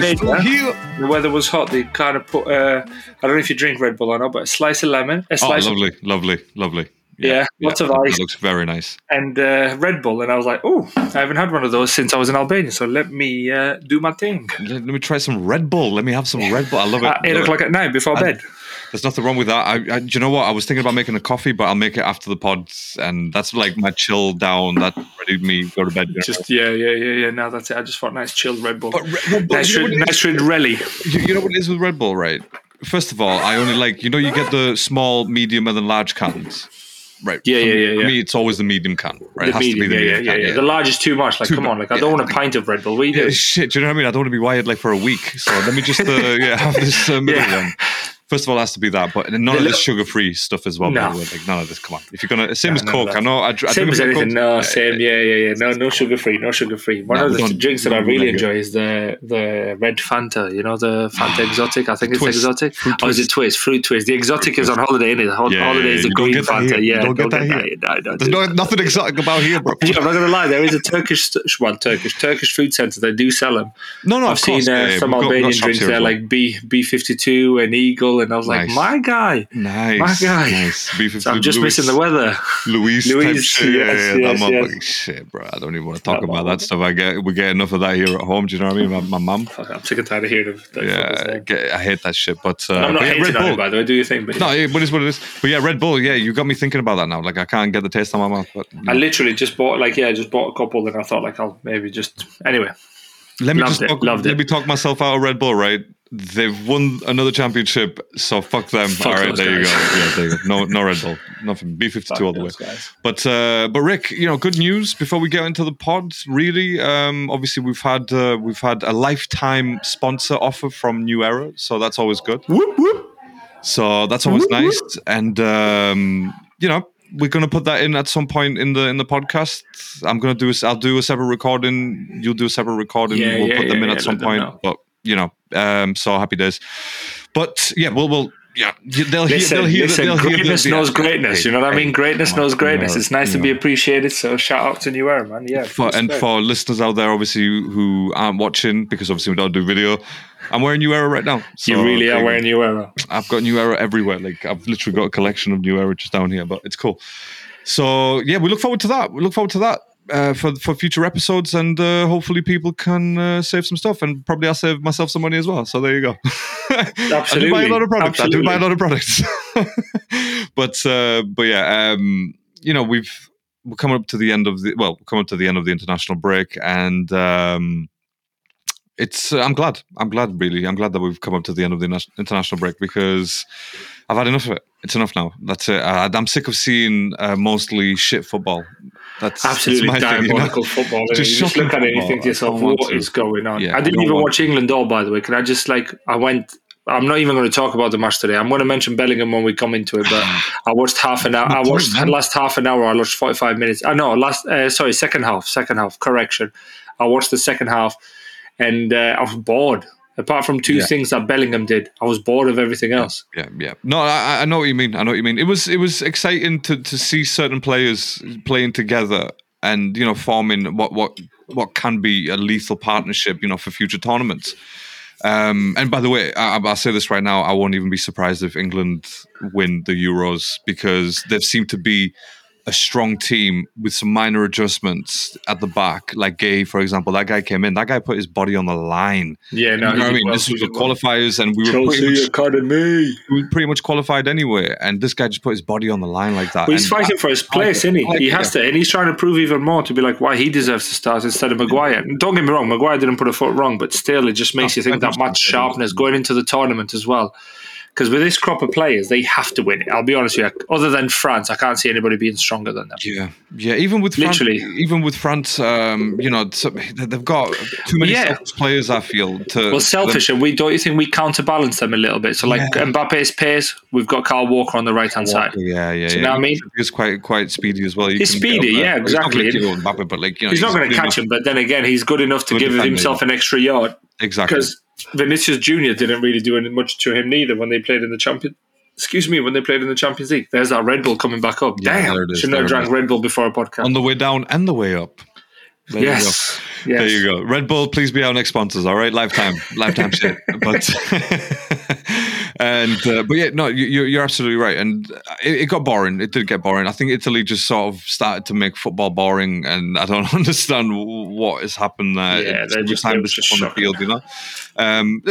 made still The weather was hot. They kind of put. Uh, I don't know if you drink Red Bull or not, but a slice of lemon, a Oh, slice of lovely, lovely, lovely. Yeah, lots of that ice. looks very nice. and uh, Red Bull, and I was like, "Oh, I haven't had one of those since I was in Albania, so let me uh, do my thing." Let, let me try some Red Bull. Let me have some Red Bull. I love it. At eight Love it. o'clock at night before bed. There's nothing wrong with that. I, I, do you know what? I was thinking about making a coffee, but I'll make it after the pods, and that's like my chill down. That ready me go to bed. Just yeah, yeah, yeah, yeah. Now that's it. I just thought nice chilled Red Bull. But Re- Red Bull, nice, you know red, nice red rally. You, you know what it is with Red Bull, right? First of all, I only like you know you get the small, medium, and the large cans, right? Yeah, yeah, yeah, For yeah. me, it's always the medium can, right? it The has medium, to be the yeah, yeah, medium yeah, can. yeah. The large is too much. Like, Too come mu- on, like I yeah, don't want a pint of Red Bull. What do you Yeah, do? shit. Do you know what I mean? I don't want to be wired like for a week, so let me just uh, yeah have this uh, middle Yeah. one. First of all, it has to be that, but none The of this sugar-free stuff as well. No. Like none of this. Come on, if you're gonna same No, as Coke. I know. I, I Same as a bit of anything. Coke. No, same. Yeah, yeah, yeah. No, no sugar free. No sugar free. One No, of the drinks that I really it. enjoy is the the red Fanta. You know the Fanta Exotic. I think it's Twist. Exotic. Fruit Or is it twist. Fruit Twist. The Exotic is on holiday. In it. Hol- Yeah, holiday is the green Fanta. Yeah, don't get that here. No, I don't There's nothing exotic about here, bro. I'm not gonna lie. There is a Turkish, one. Turkish, Turkish food centre. They do sell them. No, no, I've seen uh, some we've got- we've got Albanian drinks there, like B B fifty two and Eagle, and I was like, my guy. nice, my guy. nice. Beef So I'm just missing the weather. Luis, Luis. Yeah, yes, yeah, yes, that yes. motherfucking shit, bro. I don't even want to talk That about that stuff. I get we get enough of that here at home. Do you know what I mean? My, my mum. I'm sick and tired of hearing of that Yeah, get, I hate that shit. But uh. I'm not but yeah, hating Red on Bull. it, by the way. Do your thing, but No, yeah, but it's what it is. But yeah, Red Bull. Yeah, you got me thinking about that now. Like I can't get the taste on my mouth. But I literally just bought like yeah, I just bought a couple, and I thought like I'll maybe just anyway. let me loved just it, talk, let it. me talk myself out of Red Bull. Right, they've won another championship, so fuck them. Fuck all right, those there you go. Yeah, there you go. No, no Red Bull. Nothing. B fifty two all the way. Guys. But uh, but Rick, you know, good news before we get into the pod. Really, um, obviously we've had uh, we've had a lifetime sponsor offer from New Era, so that's always good. Whoop whoop. So that's always nice, and um, you know we're gonna put that in at some point in the in the podcast. I'm gonna do. A, I'll do a separate recording. You'll do a separate recording. Yeah, we'll yeah, put them yeah, in yeah, at some point. But you know, um, so happy days. But yeah, we'll we'll yeah they'll hear Listen, they'll hear listen, they'll hear the- greatness the- knows greatness. You know what I mean? Greatness knows greatness. It's nice to be appreciated. So shout out to New Era, man. Yeah. for, and for listeners out there, obviously who aren't watching because obviously we don't do video, I'm wearing New Era right now. So you really are wearing New Era. I've got New Era everywhere. Like I've literally got a collection of New Era just down here, but it's cool. So yeah, we look forward to that. We look forward to that. Uh, for for future episodes, and uh, hopefully people can uh, save some stuff, and probably I'll save myself some money as well. So there you go. I do buy a lot of products. I do buy a lot of products. but uh, but yeah, um, you know we've we're coming up to the end of the well, coming up to the end of the international break, and um, it's uh, I'm glad. I'm glad really. I'm glad that we've come up to the end of the nas- international break because I've had enough of it. It's enough now. That's it. I, I'm sick of seeing uh, mostly shit football. That's Absolutely my thing, you know? diabolical football. Just you just look at it and you think to yourself, what to. is going on? Yeah, I I didn't don't even watch England all, by the way. Can I just like, I went, I'm not even going to talk about the match today. I'm going to mention Bellingham when we come into it, but I watched half an hour. I watched man. last half an hour. I watched 45 minutes. I know, last, uh, sorry, second half, second half, correction. I watched the second half and uh, I was bored. Apart from two Yeah. things that Bellingham did, I was bored of everything else. Yeah, yeah. No, I, I know what you mean. I know what you mean. It was it was exciting to to see certain players playing together and you know forming what what what can be a lethal partnership. You know for future tournaments. Um, and by the way, I, I'll say this right now: I won't even be surprised if England win the Euros because they've seemed to be a strong team with some minor adjustments at the back, like Guéhi, for example. That guy came in. That guy put his body on the line. Yeah, no, you know what I mean? well, this was the did well. qualifiers, and we were pretty Chelsea much Academy. we were pretty much qualified anyway, and this guy just put his body on the line like that. Well, he's And fighting for his I like place, it. isn't he? Like he has yeah. to, and he's trying to prove even more to be like why he deserves to start instead of Maguire. Don't get me wrong, Maguire didn't put a foot wrong, but still, it just makes No, you think that much sharpness going into the tournament as well. Because with this crop of players, they have to win it. I'll be honest with you. Other than France, I can't see anybody being stronger than them. Yeah, yeah. Even with France, Literally. even with France, um, you know, they've got too many Yeah. selfish players. I feel to Well, selfish, and we don't you think we counterbalance them a little bit? So, like Yeah. Mbappe's pace, we've got Kyle Walker on the right hand side. Yeah, yeah, Do you yeah. know what I mean? He's quite quite speedy as well. You He's speedy, yeah, He's not gonna exactly. Mbappe, but like you know, He's not going to catch enough- him, but then again, he's good enough to Good give defender, himself an extra yard. Exactly. because Vinicius Junior didn't really do any- much to him neither when they played in the champion. Excuse me, when they played in the Champions League. There's that Red Bull coming back up. Yeah, Damn, shouldn't have drank. Red Bull before a podcast. On the way down and the way up. There you go. yes. yes. There you go. Red Bull, please be our next sponsors. All right, lifetime, lifetime shit. But and uh, but yeah, no, you, you're absolutely right. And it, it, got boring. It did get boring. I think Italy just sort of started to make football boring, and I don't understand what has happened there. Yeah, they're just, time they're just on the field, you know. Um,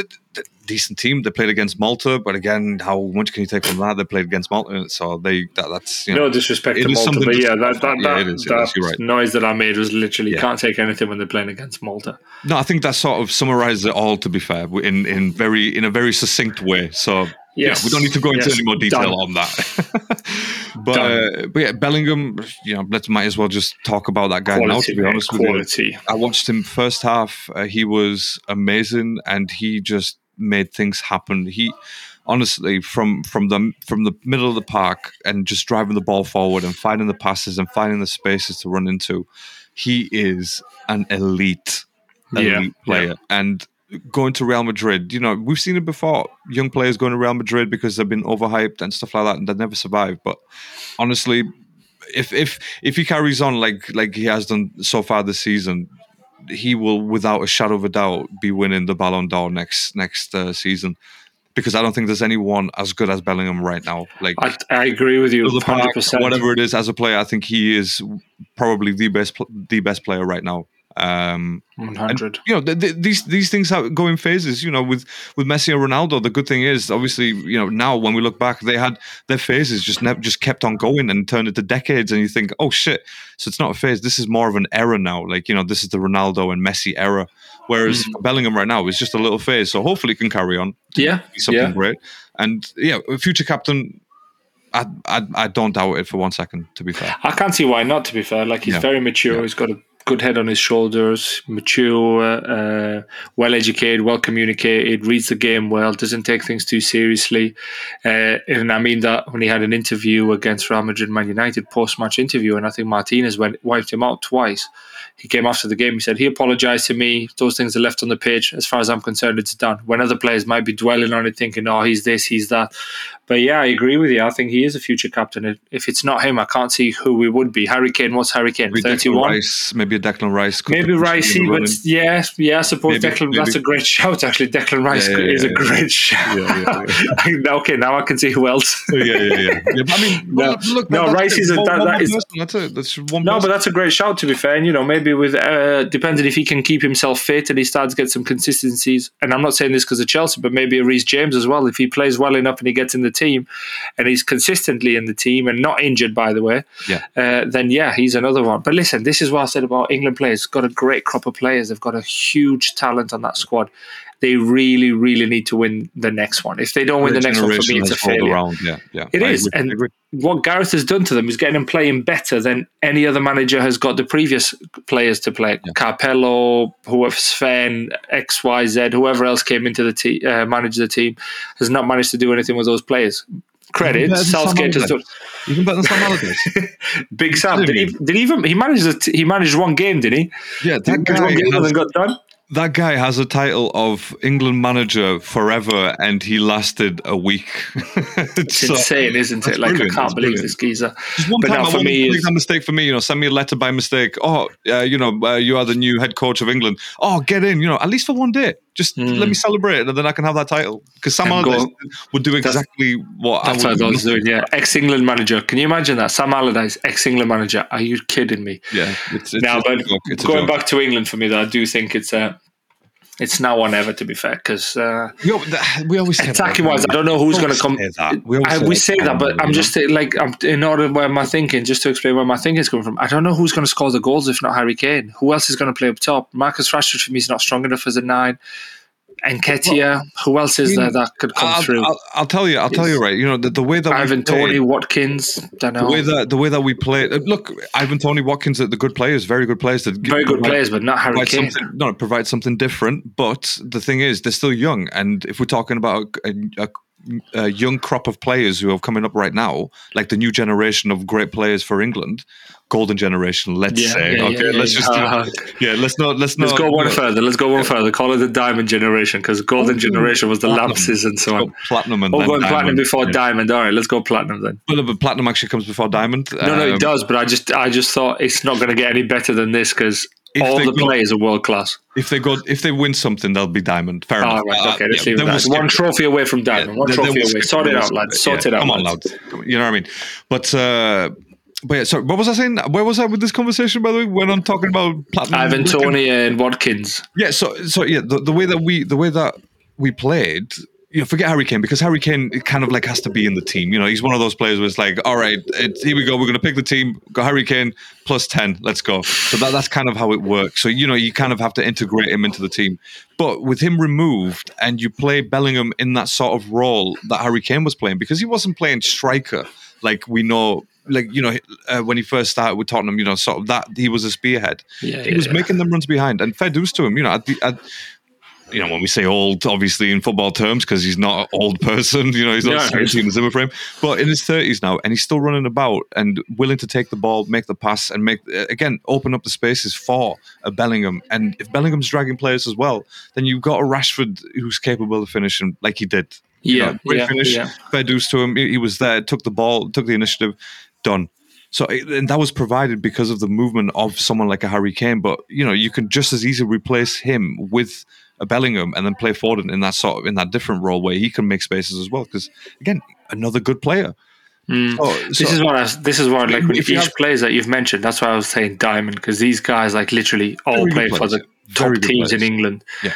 decent team. They played against Malta, but again, how much can you take from that? They played against Malta, so they that, that's you know. No disrespect to Malta, but yeah, that that, Yeah, that, it is, it that is, you're right. noise that I made was literally Yeah. can't take anything when they're playing against Malta. No, I think that sort of summarizes it all. To be fair, in in very in a very succinct way. So yeah, we don't need to go into Yes. any more detail Done. on that. but uh, but yeah, Bellingham. You know, let's might as well just talk about that guy now. To be honest with you. I watched him first half. Uh, he was amazing, and he just made things happen. He honestly from from the from the middle of the park and just driving the ball forward and finding the passes and finding the spaces to run into. He is an elite, Yeah, elite player, and. Going to Real Madrid, you know, we've seen it before. Young players going to Real Madrid because they've been overhyped and stuff like that, and they never survive. But honestly, if if if he carries on like like he has done so far this season, he will, without a shadow of a doubt, be winning the Ballon d'Or next next uh, season. Because I don't think there's anyone as good as Bellingham right now. Like I, I agree with you park, whatever it is, as a player, I think he is probably the best the best player right now. Um, One hundred. you know th- th- these these things have, go in phases you know with with messi and ronaldo the good thing is obviously you know now when we look back they had their phases just never just kept on going and turned into decades and you think oh shit so it's not a phase this is more of an era now like you know this is the ronaldo and messi era whereas Mm-hmm. bellingham right now is just a little phase so hopefully it can carry on Yeah, something yeah. great and yeah future captain I, I i don't doubt it for one second to be fair I can't see why not. To be fair, like he's Yeah. very mature. Yeah. He's got a good head on his shoulders. Mature, uh, well educated, well communicated. Reads the game well. Doesn't take things too seriously. Uh, and I mean that when he had an interview against Real Madrid, Man United post match interview, and I think Martinez went wiped him out twice. He came after the game. He said he apologized to me. Those things are left on the pitch. As far as I'm concerned, it's done. When other players might be dwelling on it, thinking, "Oh, he's this, he's that," But yeah, I agree with you. I think he is a future captain. If- it's not him, I can't see who we would be. Harry Kane, what's Harry Kane? Maybe 31? Rice, maybe a Declan Rice. could Maybe Ricey, but yeah, yeah, I suppose Maybe, Declan, that's a great shout, actually. Declan Rice Yeah, yeah, is a yeah, great shout. Yeah, yeah, okay, now I can see who else. yeah, yeah, yeah. I mean, No. look, No, Rice is a- that- that is- person, That's it. That's one. No, but that's a great shout to be fair. And you know, maybe with uh, depending if he can keep himself fit and he starts to get some consistencies. And I'm not saying this because of Chelsea, but maybe a Reece James as well. If he plays well enough and he gets in the team, and he's consistently in the team and not injured, by the way, Yeah. uh, then yeah, he's another one. But listen, this is what I said about England players. Got a great crop of players. They've got a huge talent on that squad. They really, really need to win the next one. If they don't win the next one, for me, it's a failure. around. Yeah, yeah. It I is, agree, and what Gareth has done to them is getting them playing better than any other manager has got the previous players to play. Capello, whoever Sven, X, Y, Z, whoever else came into the team, uh, manage the team, has not managed to do anything with those players. Credit, better than Sam Southgate has done. Allardyce. Even better than Sam Allardyce. Big Sam, did he, did he even he managed a, he managed one game, did he? Yeah, He that guy, has, got done. that guy has a title of England manager forever, and he lasted a week. It's So- insane, isn't it? Like I can't believe brilliant. this geezer. Just one But time, now for me is- a mistake for me. You know, send me a letter by mistake. Oh, uh, you know, uh, you are the new head coach of England. Oh, get in. You know, at least for one day. Just let me celebrate, it, and then I can have that title. Because Sam Allardyce would do exactly what That's I what. I was doing. Yeah, ex England manager. Can you imagine that? Sam Allardyce, ex England manager. Are you kidding me? Yeah, it's, it's, now, but going back to England for me, though, I do think it's uh, it's now or never. To be fair, because uh, We, al- we always say attacking wise, I don't know who's going to come. that. We I, say we that. say that, but I'm just like, I'm, in order where my thinking, just to explain where my thinking is coming from. I don't know who's going to score the goals if not Harry Kane. Who else is going to play up top? Marcus Rashford for me is not strong enough as a nine. And Ketia, who else is there that could come I'll, through? I'll, I'll tell you. I'll tell you. Right. You know the, the way that Ivan Toney, Watkins, don't know the way that the way that we play. uh, Look, Ivan Toney, Watkins, are the good players, very good players. That Very good provide- players, but not Harry provide Kane. something, no, provide something different. But the thing is, they're still young, and if we're talking about a, a, a young crop of players who are coming up right now, like the new generation of great players for England, golden generation, let's Yeah, say. yeah, okay, yeah, let's just Uh, yeah, let's not let's Let's not go one further. Let's go one further. Call it the Diamond Generation because Golden Generation was the platinum. lapses and so on. platinum and Oh, then going platinum before. Diamond. All right, let's go platinum then. Well, but platinum actually comes before diamond. No, no, Um, it does. But I just, I just thought it's not going to get any better than this because All they the go- players are world class. if they go if they win something, they'll be diamond. Fair Oh, enough. right, Uh, okay, let's yeah, leave it we'll One it. trophy away from diamond. Yeah, One then- trophy then we'll away. Sort it out, lads. Sort it out. Come on, lads. You know what I mean? But uh, but yeah. So what was I saying? Where was I with this conversation? By the way, when I'm talking about platinum, Ivan? Toney and Watkins. Yeah. So so yeah. The, the way that we the way that we played. You know, forget Harry Kane because Harry Kane kind of like has to be in the team. You know, he's one of those players where it's like, all right, it's, here we go. We're going to pick the team. Go Harry Kane plus ten. Let's go. So that, that's kind of how it works. So you know, you kind of have to integrate him into the team. But with him removed, and you play Bellingham in that sort of role that Harry Kane was playing because he wasn't playing striker like we know. Like you know, uh, when he first started with Tottenham, you know, sort of that he was a spearhead. Yeah, he yeah, was yeah. making them runs behind, and fair dues to him. You know, at the, at, you know, when we say old, obviously in football terms, because he's not an old person, you know, he's not Yeah. 17 in the Zimmer frame, but in his 30s now, and he's still running about and willing to take the ball, make the pass, and make, uh, again, open up the spaces for a Bellingham. And if Bellingham's dragging players as well, then you've got a Rashford who's capable of finishing like he did. You Yeah, know, great yeah, finish, yeah. fair dues to him. He was there, took the ball, took the initiative, done. So and that was provided because of the movement of someone like a Harry Kane. But you know, you can just as easily replace him with Bellingham and then play Foden in that sort of in that different role where he can make spaces as well. Because again, another good player. Mm. So, This so- is what I, this is what like when each have- players that you've mentioned. That's why I was saying diamond because these guys like literally all play for the top teams in England. England.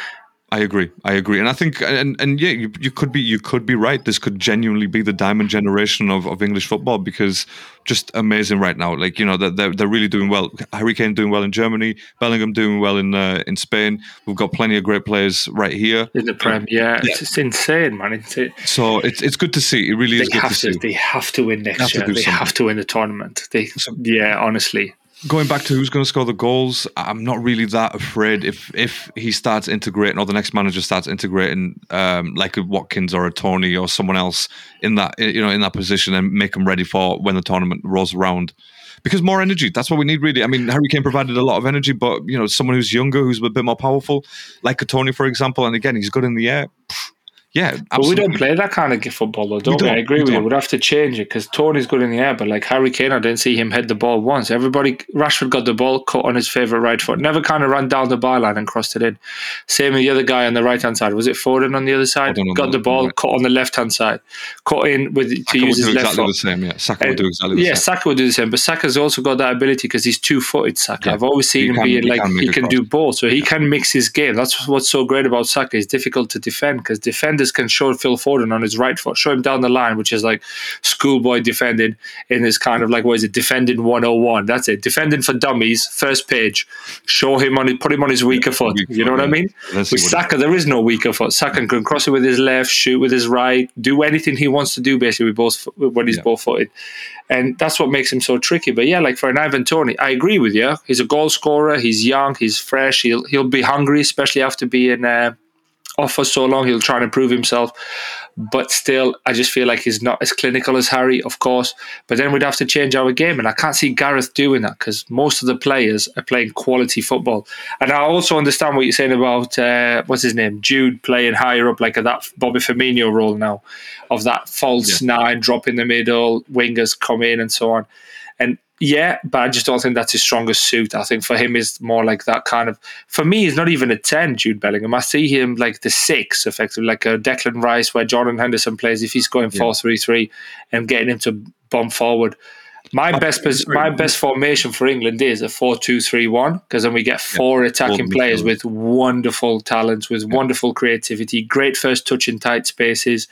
I agree. I agree, and I think, and and yeah, you, you could be you could be right. This could genuinely be the diamond generation of, of English football because just amazing right now. Like you know, they're they're, they're really doing well. Harry Kane doing well in Germany, Bellingham doing well in uh, in Spain. We've got plenty of great players right here. in the Prem. Yeah, It's, it's insane, man. It's, it, So it's it's good to see. It really they is good have to, see. they have to win next to year. do They something. have to win the tournament. They, yeah, honestly, Going back to who's going to score the goals, I'm not really that afraid if if he starts integrating or the next manager starts integrating um, like a Watkins or a Toney or someone else in that you know in that position and make them ready for when the tournament rolls around. Because more energy, that's what we need really. I mean, Harry Kane provided a lot of energy, but you know, someone who's younger, who's a bit more powerful, like a Toney, for example, and again, he's good in the air. Yeah, but we don't play that kind of football, though, don't we? don't, I agree we with you. We'd have to change it because Toney's good in the air, but like Harry Kane, I didn't see him head the ball once. Everybody, Rashford got the ball cut on his favourite right foot, never kind of ran down the byline and crossed it in. Same with the other guy on the right hand side. Was it Foden on the other side? On Got the- ball right. cut on the left hand side, cut in with to Saka use his left exactly foot. the same. Yeah, Saka would Uh, do exactly the Yeah, same. Saka would do the same, but Saka's also got that ability because he's two-footed. Saka, Yeah. I've always seen He him can- being he like can he can cross. do both, so he can mix his game. That's what's so great about Saka. He's difficult to defend because defenders can show Phil Foden on his right foot, show him down the line, which is like schoolboy defending in his kind of like what is it, defending one hundred and one. That's it, defending for dummies. First page, show him on, it, put him on his weaker foot. You know what I mean? With Saka, there is no weaker foot. Saka can cross it with his left, shoot with his right, do anything he wants to do basically with both when he's Yeah. both footed, and that's what makes him so tricky. But yeah, like for an Ivan Toney, I agree with you. He's a goal scorer. He's young. He's fresh. He'll he'll be hungry, especially after being uh, off for so long. He'll try and improve himself. But still, I just feel like he's not as clinical as Harry, of course. But then we'd have to change our game, and I can't see Gareth doing that because most of the players are playing quality football. And I also understand what you're saying about uh, what's his name, Jude playing higher up, like that Bobby Firmino role now, of that false nine, drop in the middle, wingers come in, and so on. Yeah, but I just don't think that's his strongest suit. I think for him is more like that kind of. For me, he's not even a ten, Jude Bellingham. I see him like the six, effectively, like a Declan Rice, where Jordan Henderson plays. If he's going four three three, and getting him to bump forward. My best pos- my best formation for England is a four two three one because then we get four attacking Golden players midfield. with wonderful talents, with wonderful creativity, great first touch in tight spaces.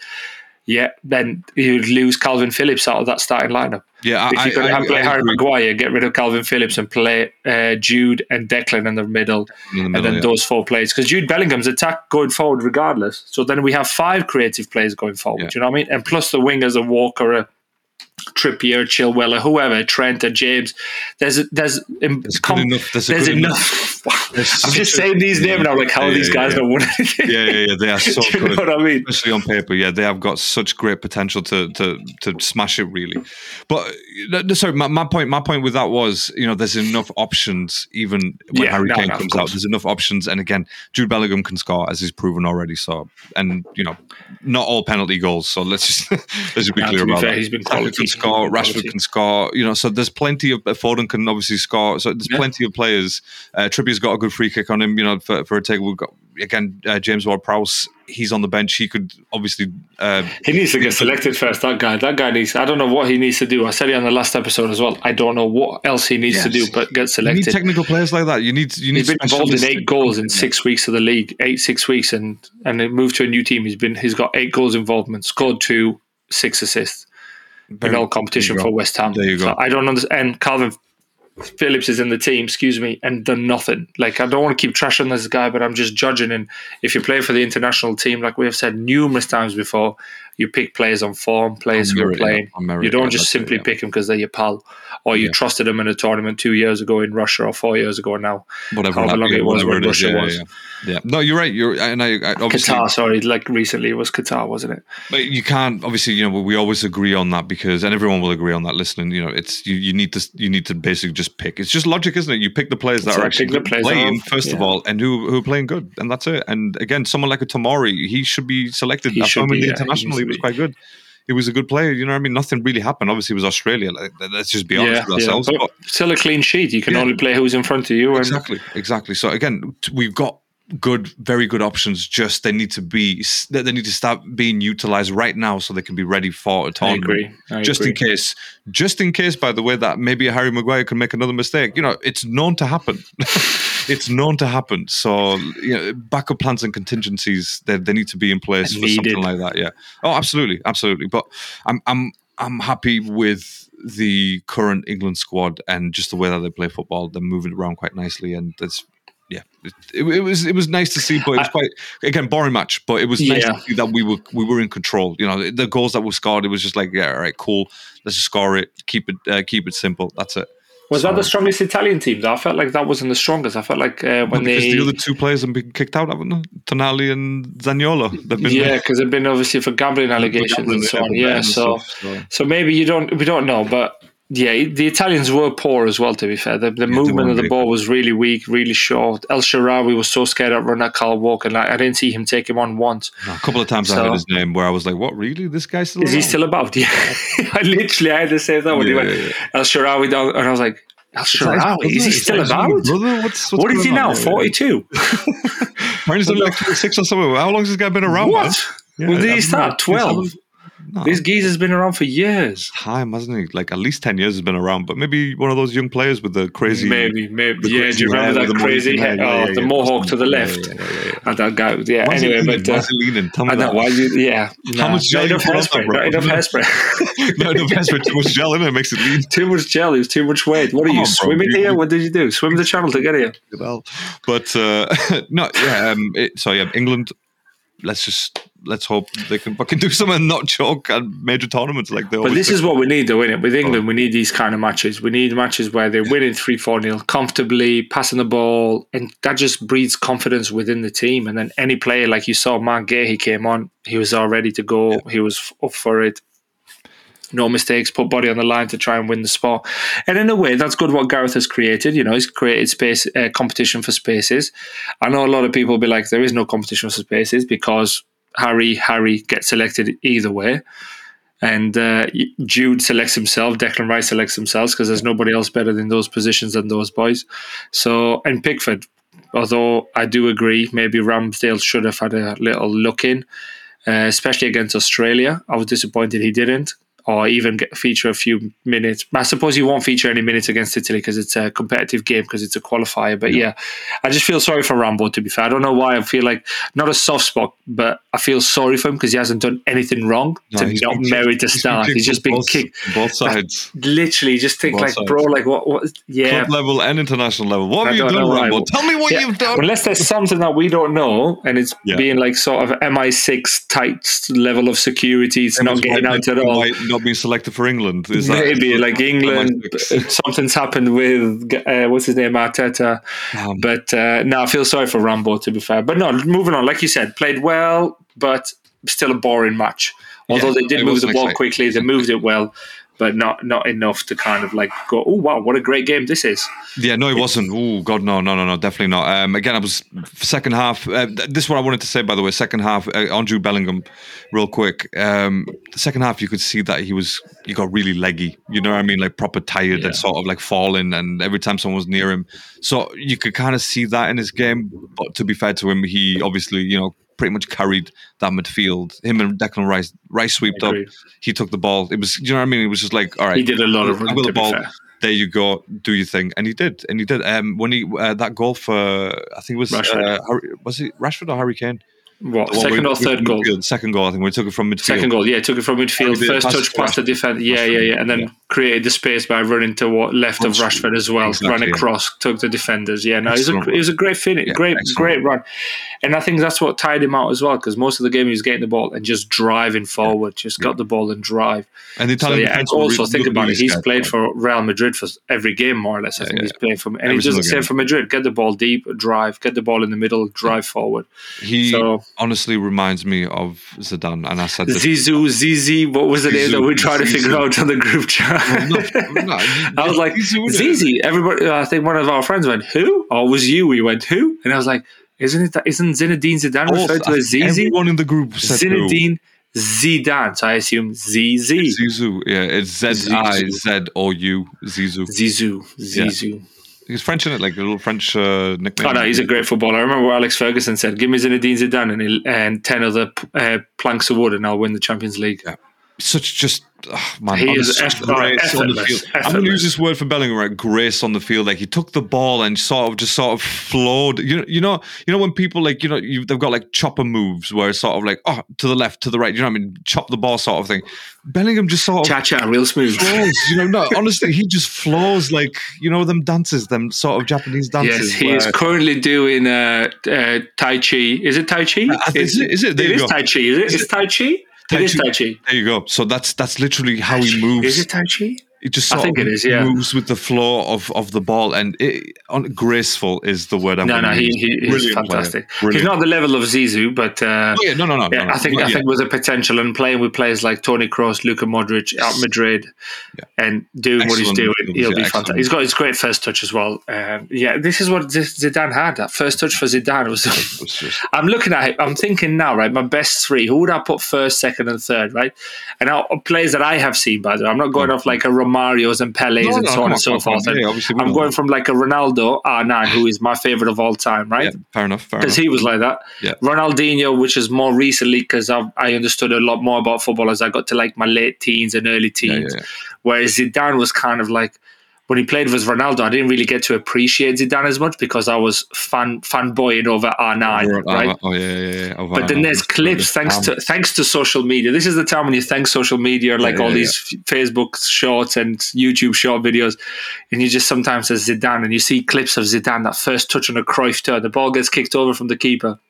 Yeah, then you'd lose Calvin Phillips out of that starting lineup. Yeah, If I, you're going to I- play Harry. Maguire, get rid of Calvin Phillips and play uh, Jude and Declan in the middle, In the and then yeah. those four players. Because Jude Bellingham's attack going forward regardless. So then we have five creative players going forward. Yeah. Do you know what I mean? And plus the wingers, a Walker, a Trippier, Chilwell, or whoever, Trent, or James. There's there's There's good enough- there's there's enough. There's I'm just saying these names now, like how Yeah, these yeah, guys yeah. anything. yeah, yeah, yeah. They are so you know what I mean? especially on paper. Yeah, they have got such great potential to to to smash it really. But uh, no, sorry, my, my point my point with that was you know there's enough options even when Yeah, Harry no, Kane no, comes out. There's enough options, and again, Jude Bellingham can score as he's proven already. So and you know not all penalty goals. So let's just let's just be Yeah, clear be about fair, that. he's been quality. Score. Rashford can score. You know, so there's plenty of Foden can obviously score. So there's Yeah. plenty of players. Uh, Trippier's got a good free kick on him. You know, for, for a take. We've got again uh, James Ward-Prowse. He's on the bench. He could obviously. Uh, He needs to get selected first. That guy. That guy needs. I don't know what he needs to do. I said it on the last episode as well. I don't know what else he needs to do, but get you need selected. technical players like that. You need. You need. He's been involved in eight goals in six weeks of the league, eight six weeks, and and moved to a new team. He's been he's got eight goals involvement, scored two, six assists Very- all competition for. West Ham. There you So go. I don't understand. And Calvin Phillips is in the team, excuse me, and done nothing. Like I don't want to keep trashing this guy, but I'm just judging. And if you play for the international team, like we have said numerous times before, you pick players on form, players who are playing. You don't just that's it, simply yeah. pick them because they're your pal, or you Yeah. trusted them in a tournament two years ago in Russia or four years ago now. whatever, however that- long it was when Russia yeah, was. Yeah. No, you're right. You're and I, I obviously, Qatar, sorry, like recently it was Qatar, wasn't it? but you can't. Obviously, you know, we always agree on that because, and everyone will agree on that. Listening, you know, it's you, you need to you need to basically just pick. It's just logic, isn't it? You pick the players that are actually players playing first of all, and who who are playing good, and that's it. And again, someone like a Tomori, he should be selected. He should found him in be, the yeah, he international, needs he to was quite good. He was a good player. You know what I mean? Nothing really happened. Obviously, it was Australia. Like, let's just be honest with ourselves. But But still a clean sheet. You can Yeah. only play who's in front of you. And Exactly, exactly. So again, we've got good, very good options. Just they need to be, they need to start being utilized right now, so they can be ready for a tournament. agree. I Just agree. in case, just in case, by the way, that maybe Harry Maguire can make another mistake. You know, it's known to happen. it's known to happen. So, you know, backup plans and contingencies they, they need to be in place for Needed. something like that. Yeah. Oh, absolutely, absolutely. But I'm I'm I'm happy with the current England squad and just the way that they play football. They're moving around quite nicely, and that's yeah. It, it, was it was nice to see, but it was quite again boring match. But it was nice Yeah. to see that we were we were in control. You know, the goals that were scored, it was just like yeah, all right, cool. Let's just score it. Keep it uh, keep it simple. That's it. Was that the strongest Italian team? Though I felt like that wasn't the strongest. I felt like uh, when because they the other two players have been kicked out, haven't they? Tonali and Zaniolo. They've been yeah, because they've been obviously for gambling allegations and so on. Yeah, so so. so maybe you don't we don't know, but yeah, the Italians were poor as well. To be fair, the, the movement of the ball was really weak, really short. El Shaarawy was so scared of run at Kyle Walker, like, I didn't see him take him on once. No, a couple of times I heard his name where I was like, "What? Really? This guy's still Is he still about? Yeah, I literally I had to say that when he went yeah, yeah. El Shaarawy down, and I was like, El Is Shaarawy, is he still about? brother? What's, what's What is he now? Forty-two. Apparently like 26 or something. How long has this guy been around? man? What? Yeah, When did he start? Twelve. No, This geezer's been around for years. time, hasn't he? Like at least 10 years has been around, but maybe one of those young players with the crazy. Maybe, maybe. Yeah, do you remember that crazy head? Yeah, Oh, yeah, the yeah. mohawk to the left. And that guy, yeah. Why is he Anyway, leaning? but uh, leaning? Tell me I know that. why you. Yeah, How much gel not enough hairspray. Not enough hairspray. no, no, that's for too much gel in it. makes it lean. too much gel. It was too much weight. What are you swimming here? What did you do? Swim the channel to get here? know. But uh, no, yeah. Um, it, so yeah, England. Let's just let's hope they can fucking do something and not choke at major tournaments like they But this do. is what we need, though, innit? With Oh. England, we need these kind of matches. We need matches where they're winning 3 4 0 comfortably, passing the ball, and that just breeds confidence within the team. And then any player, like you saw, Marc Guéhi, he came on, he was all ready to go, he was up for it. No mistakes, put body on the line to try and win the spot. And in a way, that's good what Gareth has created. You know, he's created space uh, competition for spaces. I know a lot of people will be like, there is no competition for spaces because Harry, Harry gets selected either way and uh, Jude selects himself, Declan Rice selects himself because there's nobody else better than those positions than those boys. So, and Pickford, although I do agree, maybe Ramsdale should have had a little look in, uh, especially against Australia. I was disappointed he didn't. Or even get, feature a few minutes. I suppose he won't feature any minutes against Italy because it's a competitive game because it's a qualifier. But yeah. I just feel sorry for Rambo. To be fair, I don't know why. I feel like not a soft spot, but I feel sorry for him because he hasn't done anything wrong No, to he's not merit to start. He's just been both- kicked. both sides. Literally, just think Both like, sides. bro, like what? what yeah. Club level and international level. What I have you done. Rambo? Tell me what Yeah, you've done. Unless there's something that we don't know, and it's Yeah. being like sort of MI6 tight level of security, it's not getting out at all. Not being selected for England. Is that, Maybe like England, something's happened with uh, what's his name, Arteta. Um, But uh, no, I feel sorry for Rambo to be fair. But no, moving on. Like you said, played well, but still a boring match. Although Yeah, they did move the ball exciting. quickly, they moved it well. But not not enough to kind of like go, oh wow, what a great game this is. Yeah, no, it wasn't. Oh God, no, no, no, no, definitely not. Um, again, I was second half. Uh, this is what I wanted to say, by the way. Second half, uh, on Jude Bellingham, real quick. Um, the second half, you could see that he was he got really leggy. You know what I mean? Like proper tired Yeah. and sort of like falling, and every time someone was near him, so you could kind of see that in his game. But to be fair to him, he obviously, you know. Pretty much carried that midfield. Him and Declan Rice, Rice swept up. He took the ball. It was, you know what I mean. It was just like, all right, He did a lot of I will the ball. fair. There you go. Do your thing, and he did, and he did. Um, when he uh, that goal for I think it was Rashford. uh, Harry, was it Rashford or Harry Kane? What The one second we- or third goal? midfield, Second goal. I think we took it from midfield. Second goal, yeah, took it from midfield, first touch past the Rashford. defender, yeah, yeah, yeah, and then yeah. created the space by running to what left of Rashford. Rashford as well, Exactly, ran yeah. across, took the defenders. Yeah, no, it was a it was a great finish, Yeah, great excellent. great run, and I think that's what tied him out as well because most of the game he was getting the ball and just driving forward, just got the ball and drive. And the So yeah, and also really- think really about it. He's scared. played for Real Madrid for every game more or less. I think yeah, he's played for, and Every he does the same for Madrid. Get the ball deep, drive. Get the ball in the middle, drive forward. He So- honestly reminds me of Zidane, and I said. Zizou, Zizi, what was the name that we tried to figure out on the group chat? No, no, I was like, Zizou. Zizi. Everybody, uh, I think one of our friends went, "Who?" Oh, or was you? We went, "Who?" And I was like, "Isn't it? That, isn't Zinedine Zidane Oh, referred to as Zizi?" Everyone in the group said who. Zinedine Zidane. So I assume ZZ. Zizou. Yeah, it's Z I Z O U. Zizou. Zizou, Zizou. He's French in it, like a little French uh, nickname. Oh no, he's a great footballer. I remember Alex Ferguson said: "Give me Zinedine Zidane and, and ten other uh, planks of wood, and I'll win the Champions League." Such just oh, man. He is eff- grace on the effortless, field. I'm going to use this word for Bellingham, right? Grace on the field. Like he took the ball and sort of just sort of flowed. You know, you know, you know when people like you know you, they've got like chopper moves where it's sort of like oh to the left, to the right. You know what I mean? Chop the ball sort of thing. Bellingham just sort of Cha cha, real smooth. flows. You know, no, honestly, he just flows like you know them dances, them sort of Japanese dances. Yes, he is currently doing uh, uh, Tai Chi. Is it Tai Chi? Uh, is it- is it? There It is go. Tai Chi. Is it? It's Tai Chi. It is Tai Chi. There you go. So that's that's literally how he moves. Is it Tai Chi? It just I think of it is, yeah. moves with the flow of, of the ball, and it, on, graceful is the word I'm. No, no, he, use. he fantastic. He's not the level of Zizou, but uh, Oh, yeah, no, no, no. yeah, no, no. I think Not I yet. think with the potential and playing with players like Toni Kroos, Luka Modric at Madrid, and doing what he's doing, he'll yeah, be fantastic. He's got his great first touch as well. Um, yeah, this is what Zidane had. That first touch for Zidane was. Was just- I'm looking at it. I'm thinking now, right? My best three. Who would I put first, second, and third, right? And now, players that I have seen, by the way. I'm not going off like a Romario's and Pele's No, and no, so on and so come on, come on. forth. And I'm going that. from like a Ronaldo R9, who is my favorite of all time, right? yeah, fair enough. Because he was like that. Yeah. Ronaldinho, which is more recently because I understood a lot more about football as I got to like my late teens and early teens. yeah, yeah. Whereas Zidane was kind of like when he played with Ronaldo, I didn't really get to appreciate Zidane as much because I was fan fanboying over R9, right? Oh yeah, yeah, yeah. But then there's clips thanks to thanks to social media. This is the time when you thank social media, like yeah, all yeah. these Facebook shorts and YouTube short videos, and you just sometimes says Zidane, and you see clips of Zidane that first touch on a Cruyff turn, the ball gets kicked over from the keeper.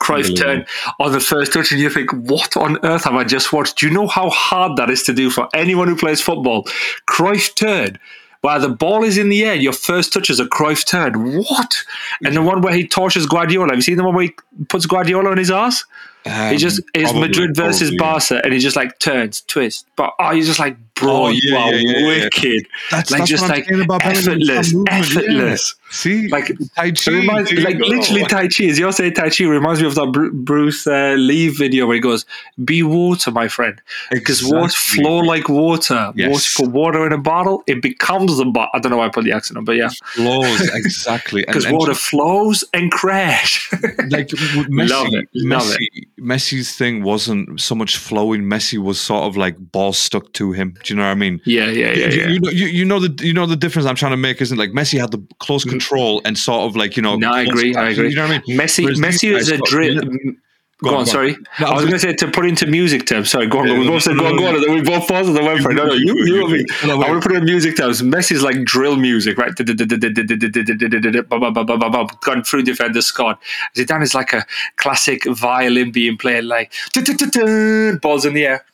Cruyff turn on the first touch, and you think, "What on earth have I just watched?" Do you know how hard that is to do for anyone who plays football? Cruyff turn. While the ball is in the air, your first touch is a Cruyff turn. What? And the one where he torches Guardiola. Have you seen the one where he puts Guardiola on his ass? Um, He just it's Madrid versus Barca, and he just like turns, twist. But oh, you're just like, bro, Oh, you yeah, are yeah, yeah, yeah. wicked. That's, like that's just like saying about Bellingham. effortless, effortless. See, Like Tai Chi, reminds, like literally Tai Chi. As you say Tai Chi reminds me of that Bruce uh, Lee video where he goes, "Be water, my friend, because water Exactly. flow like water. Yes. Water, put water in a bottle, it becomes a bottle. I don't know why I put the accent on, but yeah, flows exactly. Because water flows and crash. like Messi, Love it, love Messi, Messi's thing wasn't so much flowing. Messi was sort of like ball stuck to him. Do you know what I mean? yeah, yeah, yeah, you, yeah. you know, you, you know the you know the difference I'm trying to make isn't like Messi had the close control and sort of like you know. Mm. No, I agree. I agree. You know what I mean? Messi, Whereas Messi is a drill. Go, Go on, on, go on. sorry. No, I was going to say to put into music terms. Sorry, go on. Yeah, we no, both said no, go on, no, go on, and then we both paused and then went for it. No, no, you, You- you, me. I want to put it in music terms. Messi's like drill music, right? Gone through defender scored. Zidane is like a classic violin being played, like balls in the air.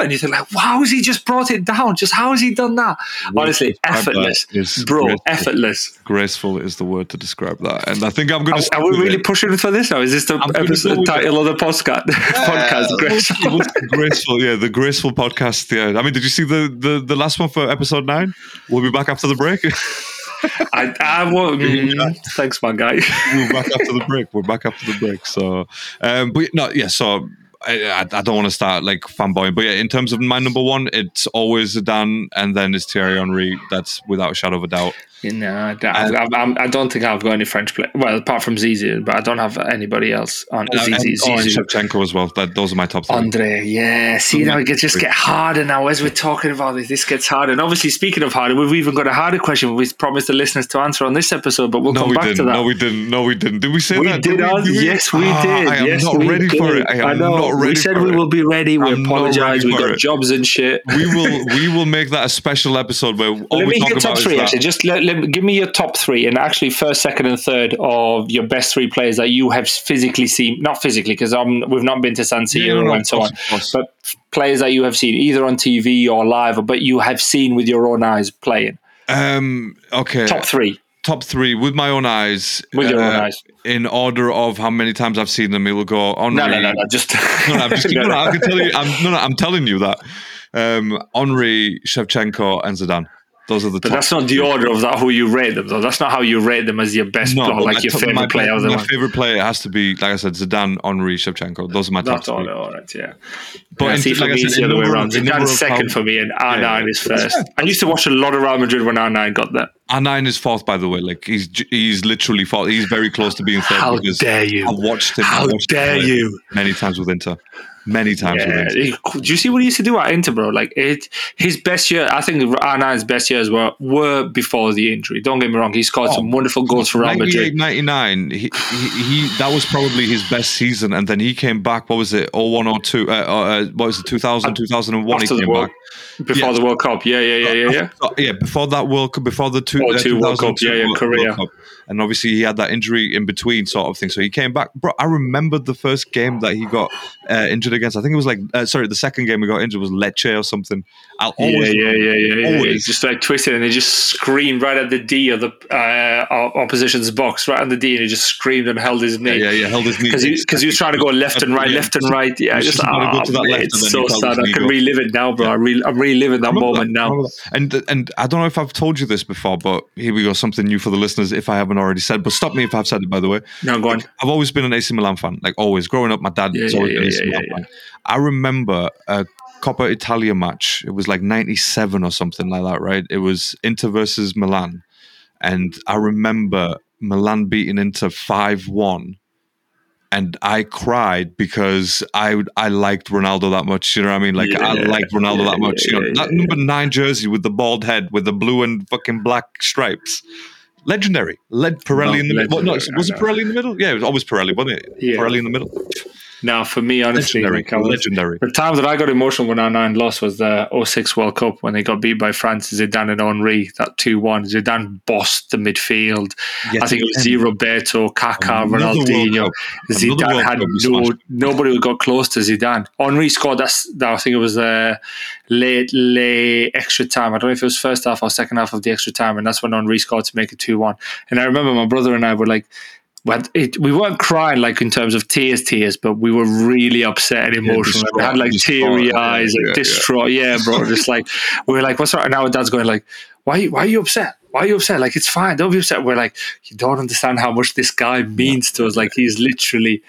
And you think like, wow, has he just brought it down? Just how has he done that? Honestly, effortless, bro, graceful. effortless. Graceful is the word to describe that, and I think I'm going to. Are, are we really it. pushing for this now? Is this the episode, title of the podcast? podcast graceful. graceful, yeah, the graceful podcast. Yeah, I mean, did you see the the the last one for episode nine? We'll be back after the break. I, I won't. Mm, thanks, my guy. We're back after the break. We're back after the break. So, um, but no, yeah. So I, I, don't want to start like fanboying, but yeah, in terms of my number one, it's always Zidane, and then it's Thierry Henry. That's without a shadow of a doubt. No, I, I, I, don't think I've got any French play. Well, apart from Zizou, but I don't have anybody else on uh, Zizou. Oh, Shevchenko as well. That, those are my top three. Andre, yeah. See, now it just get harder now as we're talking about this. This gets harder. And obviously, speaking of harder, we've even got a harder question we promised the listeners to answer on this episode, but we'll no, come we back didn't. to that. No, we didn't. No, we didn't. Did we say we that? Did, did we, did yes, we oh, did. I am yes, not ready did. for it. I am I know. not ready. We said we will be ready. We I'm apologize. We got it. jobs and shit. We will. We will make that a special episode where all let we me talk get top about three. Actually, just let, let, give me your top three, and actually first, second, and third of your best three players that you have physically seen. Not physically, because we've not been to San Siro Yeah, no, no, and so on. But players that you have seen either on TV or live, but you have seen with your own eyes playing. Um. Okay. Top three top three with my own eyes. with your own uh, eyes. In order of how many times I've seen them, it will go on. No, no, no, no. Just No, no, I'm just, no. no, I can tell you. I'm, no, no, I'm telling you that. Um, Henry, Shevchenko, and Zidane. Those are the. But top that's not the order of that who you rate them though. That's not how you rate them as your best No, player, like my your top- favorite my, player My month. favorite player has to be, like I said, Zidane, Henry, Shevchenko. Those are my top That's all, all right, yeah. But yeah, in- see, like I said, it's the other way around. Zidane's second for me, and R9 yeah, is first. fair. I used to watch a lot of Real Madrid when R9 got there. R9 is fourth, by the way. Like he's he's literally fourth. He's very close to being third. How dare you. I've watched him. How watched dare you. Many times with Inter. Many times with Yeah, do you see what he used to do at Inter, bro? Like it, his best year. I think R9's best years were were before the injury. Don't get me wrong; he scored some wonderful goals for Real 98, Madrid. 99, he, he, he, that was probably his best season. And then he came back, what was it, 01 02, uh, uh, what was it, 2000, 2001, After the came World, back. before Yeah. the World Cup, yeah, yeah, yeah, yeah, yeah. Yeah, before that World Cup, before the two, Oh, uh, two World 2002 Cup, yeah, yeah, Korea. And obviously he had that injury in between sort of thing. So he came back. Bro, I remembered the first game that he got uh, injured against. I think it was like, uh, sorry, the second game we got injured was Lecce or something. I'll Yeah, always yeah, yeah, yeah, yeah, yeah. always- It's just like twisted, and they just screamed right at the D of the uh, opposition's box, right on the D, and he just screamed and held his knee yeah, yeah, held his knee. because he, 'cause he was trying to go left and right, left and right. Yeah, He just just gonna go ah, to that left it's so sad. I can go. relive it now, bro. I re- I'm reliving that moment that, now. remember. And and I don't know if I've told you this before, but here we go, something new for the listeners if I haven't already said. But stop me if I've said it, by the way. No, go on. I've always been an AC Milan fan, like always. Growing up, my dad Yeah, has yeah, always been an yeah, AC yeah, Milan yeah, fan. I remember a Coppa Italia match. It was like '97 or something like that, right? It was Inter versus Milan, and I remember Milan beating Inter five one. And I cried because I I liked Ronaldo that much. You know what I mean? Like I liked Ronaldo yeah, that much. yeah, you know yeah, that yeah. number nine jersey with the bald head, with the blue and fucking black stripes. Legendary. Led Pirelli No, in the middle. Well, no, was it. Pirelli in the middle? Yeah, it was always Pirelli, wasn't it? Yeah. Pirelli in the middle. Now, for me, honestly, Legendary. was- Legendary. The time that I got emotional when R9 lost was the 06 World Cup when they got beat by France, Zidane and Henry, that 2 1. Zidane bossed the midfield. I think it was again, Roberto, Kaká, Ronaldinho. Zidane had no, nobody who got close to Zidane. Henry scored that, that I think it was uh, late, late extra time. I don't know if it was first half or second half of the extra time, and that's when Henry scored to make it 2 1. And I remember my brother and I were like, it, we weren't crying like in terms of tears, tears, but we were really upset and emotional. we had like teary yeah, eyes yeah, and yeah. distraught. Yeah, bro. Just like we were like, "What's wrong?" And now our dad's going like, "Why? Why are you upset? Why are you upset? Like it's fine. Don't be upset." We're like, "You don't understand how much this guy means to us. Like he's literally."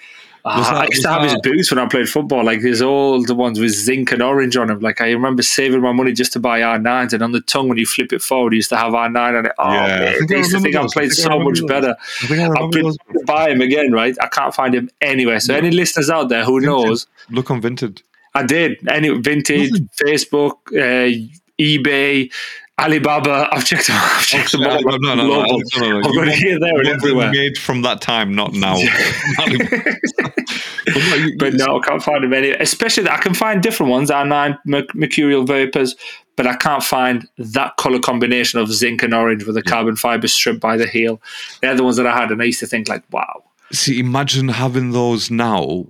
Uh, I used to have his boots when I played football, like his old the ones with zinc and orange on them. Like I remember saving my money just to buy R9s, and on the tongue when you flip it forward, you used to have R9 on it. Oh, Yeah, I man, think I I used to think I those. I played think so remember much those. better. I think I I've been to buy him again, right? I can't find him anywhere. So any listeners out there who knows, Look on Vinted. I did. Any vintage, Facebook, uh, eBay, Alibaba. I've checked them. I've oh, checked them no, no, no. I've got here, there, and everywhere. Made from that time, not now. but no, you- But no, I can't find them any. Especially that I can find different ones. R9 merc- mercurial vapors, but I can't find that color combination of zinc and orange with a carbon fiber strip by the heel. They're the ones that I had, and I used to think like, wow. See, imagine having those now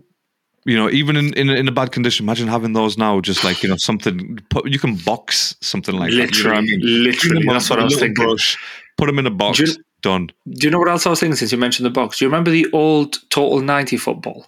you know, even in, in in a bad condition, imagine having those now. Just like you know, something put, you can box something like literally, that. You know I mean? literally. That's what I was thinking. Brush, put them in a box. Do you- done. Do you know what else I was thinking since you mentioned the box? Do you remember the old Total 90 football?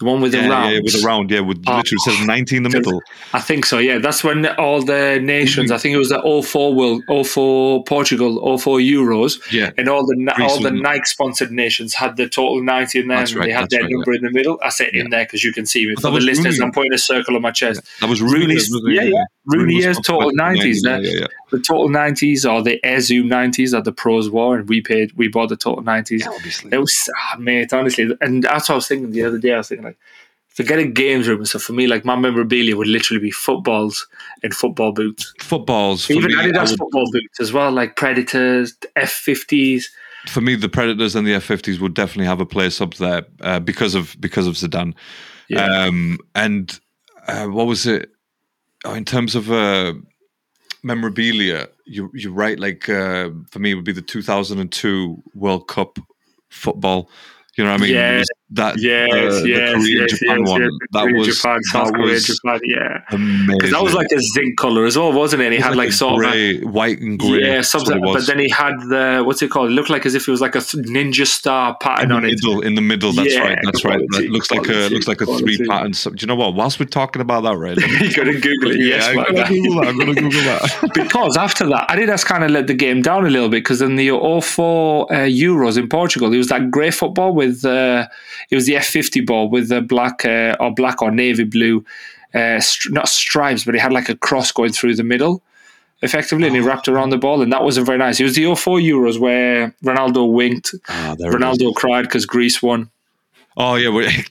The one with the round. yeah, with the round. Yeah, with Oh. literally says ninety in the middle. I think so, yeah. That's when all the nations, I think it was the 04 World, 04 Portugal, 04 Euros, Yeah, and all the Greece all the Nike sponsored nations had the total 90 in there That's and right, they had their right, number in the middle. I say in there because you can see me. For the listeners, Rooney. I'm putting a circle on my chest. that was Rooney. Rooney's, yeah, yeah. Rooney was total 90s yeah, there. Yeah, yeah, The total 90s or the Air Zoom 90s that the pros wore, and we paid, we bought the total 90s. yeah. Obviously. It was, ah, mate, honestly. And that's what I was thinking the other day. I was thinking, like, forget a games room and stuff. For me, like, my memorabilia would literally be footballs and football boots. Footballs. For Even me, I Adidas would- football boots as well, like Predators, F50s. for me, the Predators and the F50s would definitely have a place up there uh, because of because of Zidane. Yeah. Um, and uh, what was it? Oh, in terms of uh, memorabilia, you you're right. Like uh, for me, it would be the 2002 World Cup football. You know what I mean? Yes, that yes, uh, yes, Korea yes, Japan yes, one. yes. That Korea, was Japan, South that Korea, was Japan, yeah. Because that was like a zinc color as well, wasn't it? He It had like, a sort of a, white and grey. yeah, something. But then he had the what's it called? It looked like as if it was like a ninja star in pattern the on it. middle, in the middle. That's Yeah, right. That's right. That looks like a quality, looks like a quality. three pattern. So, do you know what? Whilst we're talking about that, right? you gotta Google it. yes, I'm gonna. Google that. I'm gonna Google that. because after that, Adidas kind of let the game down a little bit because in the 04 uh, Euros in Portugal, it was that grey football with uh, it was the F50 ball with the black uh, or black or navy blue, uh, stri- not stripes, but it had like a cross going through the middle. Effectively, and he wrapped around the ball, and that wasn't very nice. It was the 04 Euros where Ronaldo winked, Ah, there it is. Ronaldo cried because Greece won. Oh yeah.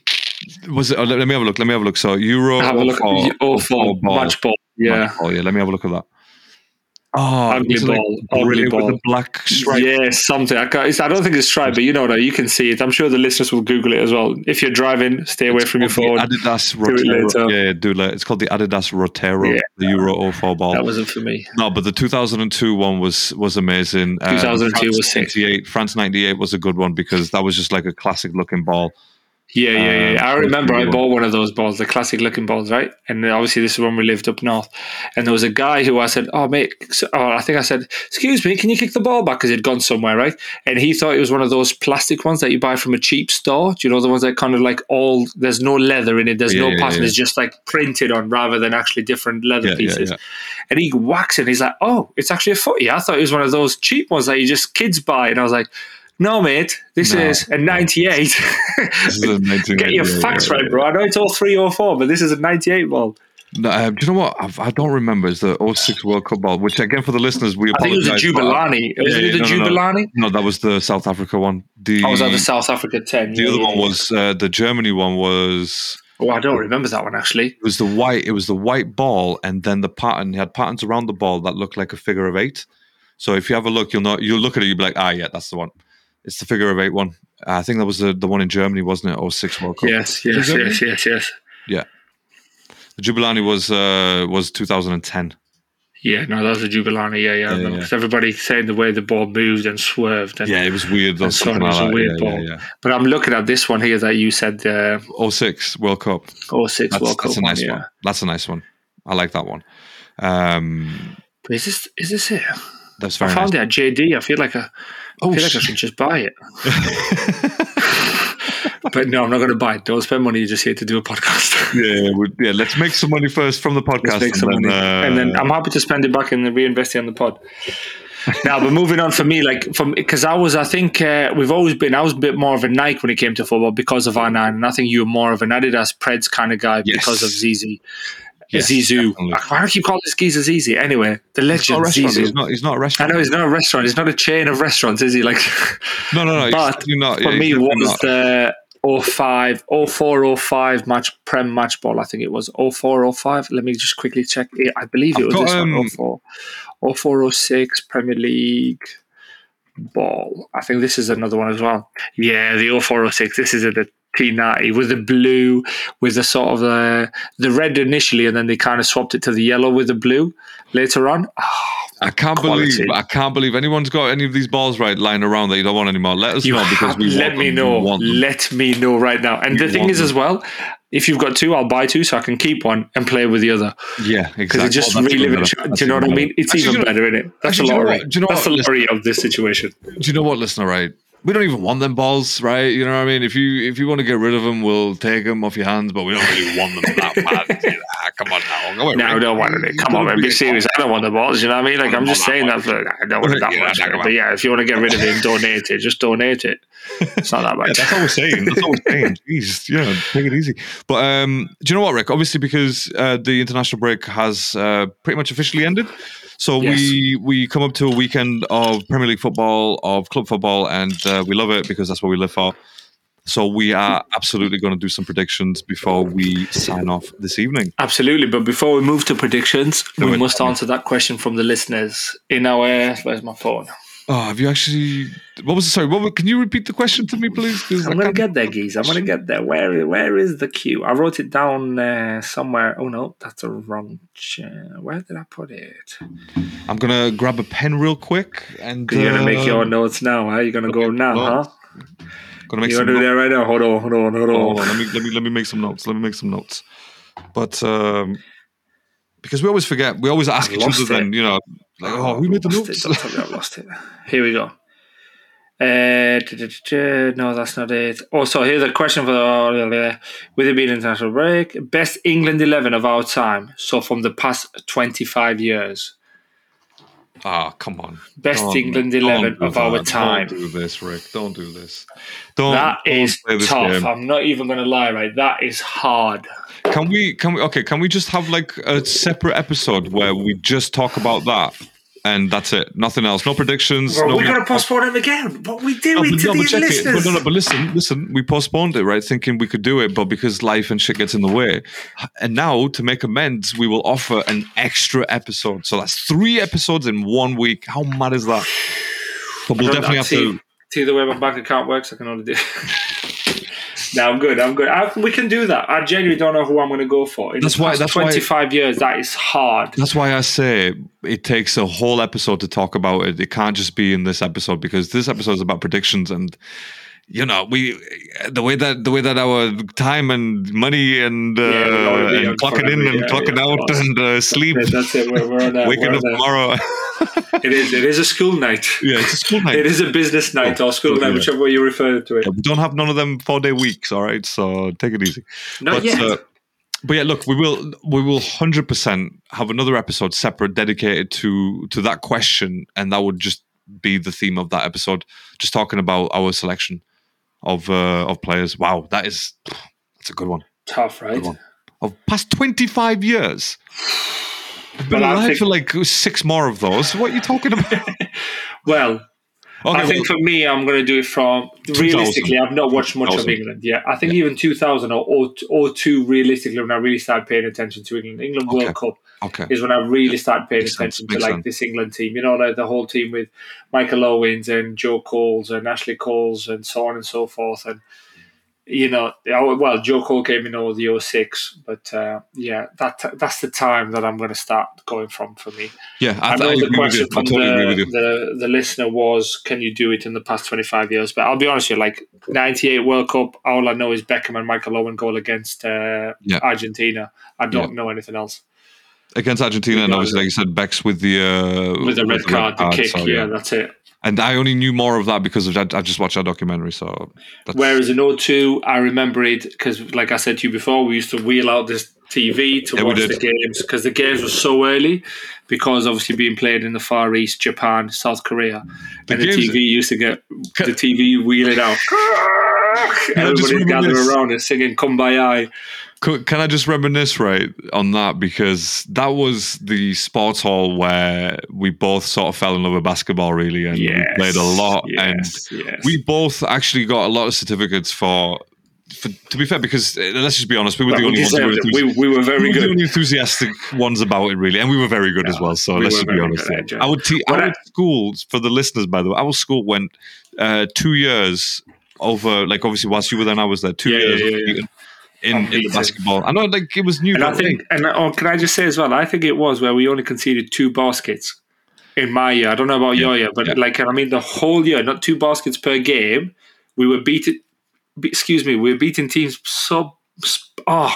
Was it? Oh, let, me have a look. Let me have a look. So Euro. Have a look or- at 04 ball. match ball. Yeah, Oh yeah. Let me have a look at that. Oh, Ugly was it like ball, ugly brilliant with ball. the black stripe. Yeah, something. I, it's, I don't think it's tried, but you know that you can see it. I'm sure the listeners will Google it as well. If you're driving, stay away from your phone. the Adidas Do it Roteiro. later. Yeah, yeah, do it later. It's called the Adidas Roteiro, Yeah. the Euro 04 ball. That wasn't for me. No, but the 2002 one was was amazing. Uh, 2002 France was sick. 98. France 98 was a good one because that was just like a classic looking ball. Yeah, yeah, yeah. Um, I remember I bought one of those balls, the classic looking balls, right? And obviously, this is when we lived up north. And there was a guy who I said, "Oh, mate," so, oh, I think I said, "Excuse me, can you kick the ball back?" Because it'd gone somewhere, right? And he thought it was one of those plastic ones that you buy from a cheap store. Do you know the ones that kind of like all there's no leather in it, there's Yeah, no yeah, pattern, yeah. it's just like printed on rather than actually different leather pieces. And he whacks it. And he's like, "Oh, it's actually a footy." I thought it was one of those cheap ones that you just kids buy. And I was like, "No, mate, this No, is a '98." This is a 1998, Get your facts yeah, right, bro. I know it's all three or four, but this is a 98 ball. No, um, do you know what? I've, I don't remember. It's the 06 World Cup ball, which again for the listeners, we I think it was a apologize Jabulani. Was Yeah, it the no, no, no. Jabulani? No, that was the South Africa one. The, I was at the South Africa 10. the other one was uh, the Germany one was Oh, I don't remember that one actually. it was the white it was the white ball and then the pattern had patterns around the ball that looked like a figure of eight. So if you have a look, you'll know you'll look at it, you'll be like, ah, yeah, that's the one. It's the figure of eight one. I think that was the, the one in Germany, wasn't it? 06 World Cup. Yes, yes, yes, yes, yes. The Jabulani was uh, was 2010. Yeah, no, that was a Jabulani. Yeah, yeah. Yeah, remember. everybody saying the way the ball moved and swerved. And, Yeah, it was weird. And so it was like a weird yeah, ball. Yeah, But I'm looking at this one here that you said uh, 06 World Cup. 06 That's, World Cup that's a nice one. one. Yeah. That's a nice one. I like that one. Um, But is this is this it? that's very. I found nice. it at JD. I feel like I, I Oh, feel like I shit. should just buy it. but no, I'm not going to buy it. Don't spend money. You're just here to do a podcast. yeah, we, yeah. Let's make some money first from the podcast, Let's make some and, then, uh, and then I'm happy to spend it back and reinvest it on the pod. now, but moving on for me, like from because I was, I think uh, we've always been. I was a bit more of a Nike when it came to football because of R9, and I think you were more of an Adidas Preds kind of guy Yes. because of Zizi. Yes, Zizou. definitely. Why do I keep calling this geezer Zizi? Anyway, the legend restaurant. He's not. He's not a restaurant. I know he's not a restaurant. He's not a chain of restaurants, is he? Like, No, no, no. but not. for yeah, me definitely was the 05, 04, 05 match prem match ball. I think it was 04, 05. Let me just quickly check. it. I believe it I've was got, this um, one. 04, 04, 06 Premier League ball. I think this is another one as well. Yeah, the 04, 06. This is a the T90 with the blue, with the sort of the the red initially, and then they kind of swapped it to the yellow with the blue later on. Oh, I can't quality. believe. I can't believe anyone's got any of these balls right lying around that you don't want anymore. Let us You know because we let me them. know. Let me know right now. And We the thing is, as well, If you've got two, I'll buy two so I can keep one and play with the other. Yeah, exactly. Because it just that's relive even it. better. Do you know what I mean? It's Actually, even you know- better, isn't it? That's actually, the do you know what- do you know That's the lottery of this situation. Do you know what, listener? Right, we don't even want them balls, right? You know what I mean? If you if you want to get rid of them, we'll take them off your hands, but we don't really want them that bad. You know, ah, come on now, away, No, I don't want it. Come on, man. Be serious. I don't want the balls. You know what I mean? Like, I'm just saying that for, I don't want it that Yeah, much. on. But yeah, if you want to get rid of it donate it, just donate it. It's not that Yeah, much. that's all we're saying. That's all we're saying. Jeez, yeah, take it easy. But um, do you know what, Rick? Obviously, because uh, the international break has uh, pretty much officially ended, so Yes. we we come up to a weekend of Premier League football, of club football, and uh, we love it because that's what we live for. So we are absolutely going to do some predictions before we sign off this evening. Absolutely. But before we move to predictions, Do we it. must answer that question from the listeners in our. Where's my phone? Oh, have you actually? What was sorry? What? Can you repeat the question to me, please? I'm gonna get there, geez. I'm gonna get there. Where where is the queue? I wrote it down uh, somewhere. Oh no, that's a wrong. Ch- where did I put it? I'm gonna grab a pen real quick and You're gonna make uh, your notes now, huh? You're gonna go now, no. huh? gonna make You're gonna do notes. that right now. Hold on, hold on, hold on. Hold on, let me let me let me make some notes. Let me make some notes. But um, because we always forget, we always ask I've each other. Then you know, like, oh, who made the notes? It. Don't I've lost it. Here we go. Uh, no, that's not it. Oh, so here's a question for the with it being international break. Best England eleven of our time. So from the past twenty five years. Ah, come on. Best England eleven of our time. Don't do this, Rick. Don't do this. Don't. That don't is tough. game. I'm not even gonna lie, right? That is hard. Can we? Can we? Okay. Can we just have like a separate episode where we just talk about that, and that's it. Nothing else. No predictions. Bro, no we're gonna postpone it again. What we No, doing oh, but, to no, but these check it. listeners? But, no, no, but listen, listen. We postponed it, right? Thinking we could do it, but because life and shit gets in the way, and now to make amends, we will offer an extra episode. So that's three episodes in one week. How mad is that? But we'll definitely have see, to. see the way my bank account works. I can only do. no, I'm good. I'm good. I, we can do that. I genuinely don't know who I'm going to go for. In That's the why- that's why- 25 years. That is hard. That's why I say it takes a whole episode to talk about it. It can't just be in this episode because this episode is about predictions and you know we the way that the way that our time and money and uh, Yeah, we wanna be and clocking in and Yeah, clocking yeah, out and uh, sleep, Yeah, That's it. We're, we're on a, waking up tomorrow. It is. It is a school night. yeah, it's a school night. It is a business night or school Oh, night, yeah. whichever way you refer to it. Yeah, we don't have none of them four day weeks. All right, so take it easy. Not but, yet. uh, but yeah, look, we will we will hundred percent have another episode separate dedicated to to that question, and that would just be the theme of that episode, just talking about our selection of uh, of players. Wow, that is that's a good one. Tough, right? One. Of past twenty five years. I've been Well, alive think- for like six more of those. What are you talking about? Well, Okay, I think well, for me, I'm going to do it from realistically. I've not watched much of England Yeah, I think even 2000 or, or, or two, realistically, when I really started paying attention to England, England Okay. World Cup okay. is when I really started paying Makes sense, attention to makes like sense. this England team. You know, like the whole team with Michael Owens and Joe Coles and Ashley Coles and so on and so forth. And you know, oh, well, Joe Cole came in over the 06, but uh, yeah, that that's the time that I'm going to start going from for me. Yeah, I, I know I the with question from totally the, the the listener was, "Can you do it in the past twenty five years?" But I'll be honest with you, like '98 World Cup, all I know is Beckham and Michael Owen goal against uh, Yeah. Argentina. I don't know anything else. against Argentina, and obviously, like you said, Beck's with the uh, With the red card, the kick, so, yeah, that's it. And I only knew more of that because of that. I just watched that documentary. So that's, Whereas in 02, I remember it because, like I said to you before, we used to wheel out this TV to Yeah, watch the games because the games were so early because obviously being played in the Far East, Japan, South Korea, The and the TV used to get the TV wheeling out. Everybody gathered this? around and singing "Kumbaya." Could- can I just reminisce right on that because that was the sports hall where we both sort of fell in love with basketball, really, and we played a lot, and yes, yes. we both actually got a lot of certificates for. For, to be fair, because uh, let's just be honest, we were the Well, only ones who were enthusi- we, we were very we were the good. only enthusiastic ones about it, really, and we were very good as well. So we let's just be honest. good, there. Joe. Our, te- our I- school, for the listeners, by the way, our school went uh, two years over, like obviously, whilst you were there, I was there, two Yeah, years yeah, yeah, in, in the basketball. I know, like it was new, And I think, and oh, can I just say as well? I think it was where we only conceded two baskets in my year. I don't know about your year, but yeah. like I mean, the whole year, not two baskets per game. We were beating. Excuse me, we were beating teams so oh,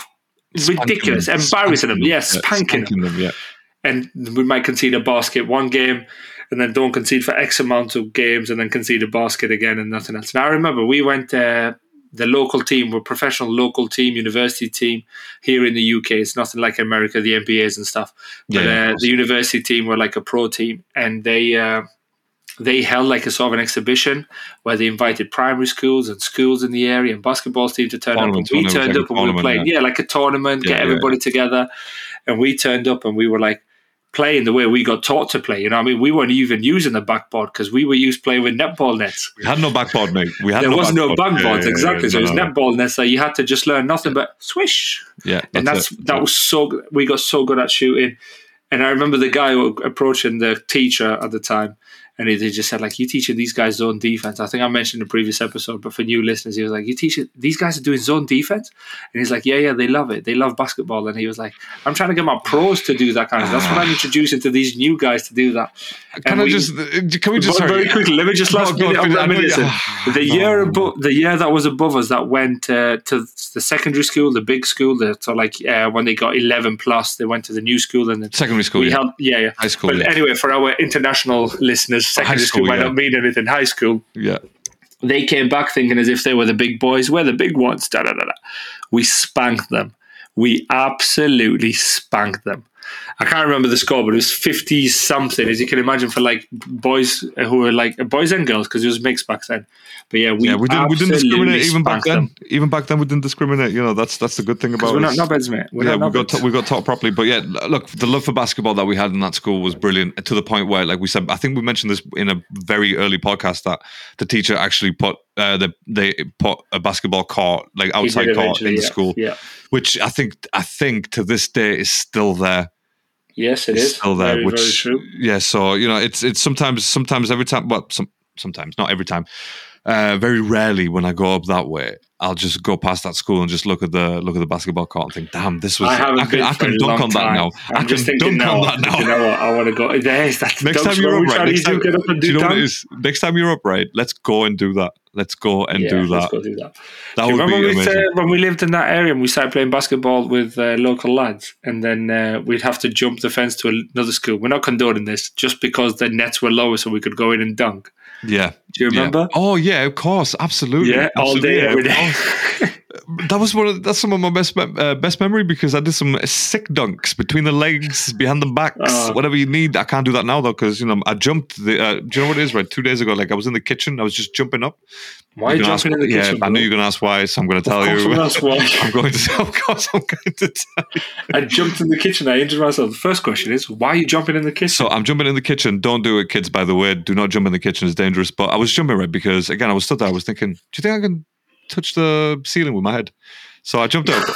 ridiculous, them. embarrassing them. Spanking Yes, Yeah, spanking them. them. Yeah. and we might concede a basket one game and then don't concede for X amount of games and then concede a basket again and nothing else. Now I remember we went uh, the local team, we're professional local team, university team here in the UK. It's nothing like America, the NBAs and stuff. But Yeah, yeah, uh, the university team were like a pro team and they uh, they held like a sort of an exhibition where they invited primary schools and schools in the area and basketball teams to turn Tournament, up. And we turned up and we were tournament, playing, yeah. like a tournament, Yeah, get yeah, everybody together. And we turned up and we were like playing the way we got taught to play. You know, what I mean, we weren't even using the backboard because we were used playing with netball nets. We had no backboard, mate. We had There no was no backboard. backboards, Yeah, yeah, exactly. yeah, so it was no, no. netball nets. So you had to just learn nothing but swish Yeah, and that's it. that was so we got so good at shooting and i remember the guy approaching the teacher at the time and he, he just said like "You're teaching these guys zone defense i think i mentioned in the previous episode but for new listeners he was like you teaching these guys are doing zone defense and he's like yeah yeah they love it they love basketball and he was like i'm trying to get my pros to do that kind of that's what i'm introducing to these new guys to do that Can And I we- just? uh, Can we just? very, sorry. very quickly, let me just last No, minute on, of I know reminiscing. The year above, the year that was above us, that went uh, to the secondary school, the big school. The, so like uh, when they got eleven plus, they went to the new school, and then Secondary school. we yeah. held, yeah, yeah. High school. But yeah. anyway, for our international listeners, secondary school, school, might yeah. not mean anything. High school, yeah. they came back thinking as if they were the big boys. We're the big ones. Da, da, da, da. We spanked them. We absolutely spanked them. I can't remember the score, but it was 50 something, as you can imagine, for like boys who were like boys and girls, because it was mixed back then. But yeah, we, yeah, we didn't. We didn't discriminate even back then. them. Even back then, we didn't discriminate. You know, that's that's the good thing about We're us. not knobheads, mate. We're yeah, not we got ta- we got taught properly. But yeah, look, the love for basketball that we had in that school was brilliant to the point where, like we said, I think we mentioned this in a very early podcast that the teacher actually put uh, the they put a basketball court like outside court in the yeah. school, Yeah. which I think I think to this day is still there. Yes, It's is. still there. Very, which very true. yeah, so you know, it's it's sometimes sometimes every time, well, some sometimes not every time. Uh, very rarely when I go up that way, I'll just go past that school and just look at the look at the basketball court and think, "Damn, this was I I, can I can dunk on that now. I'm I can just thinking dunk on now, that now." You know what? I want to go. There's that Next time you're up, right? Next do time, get up and do do you know what it is? Next time you're up, right? Let's go and do that. Let's go and Yeah, do let's that. go do that. That Do you would remember be we, amazing. uh, when we lived in that area and we started playing basketball with uh, local lads, and then uh, we'd have to jump the fence to another school. We're not condoning this, just because the nets were lower, so we could go in and dunk. yeah. Do you yeah. remember? Oh yeah, of course, absolutely. Yeah, all day, yeah, every day. that was one of that's some of my best mem- uh, best memory because I did some sick dunks between the legs, behind the backs, Oh. whatever you need. I can't do that now though because you know I jumped. The uh, do you know what it is? Right, two days ago, like I was in the kitchen, I was just jumping up. Why are you You're jumping in the ask- kitchen? Yeah, I knew you're going to ask why, so I'm going to tell you. I'm gonna ask. I'm going to. Of course, I'm going to tell you. I jumped in the kitchen. I injured myself. The first question is, why are you jumping in the kitchen? So I'm jumping in the kitchen. Don't do it, kids. By the way, do not jump in the kitchen. It's dangerous. But I was jumping right because again, I was stood there. I was thinking, do you think I can touch the ceiling with my head? So I jumped up.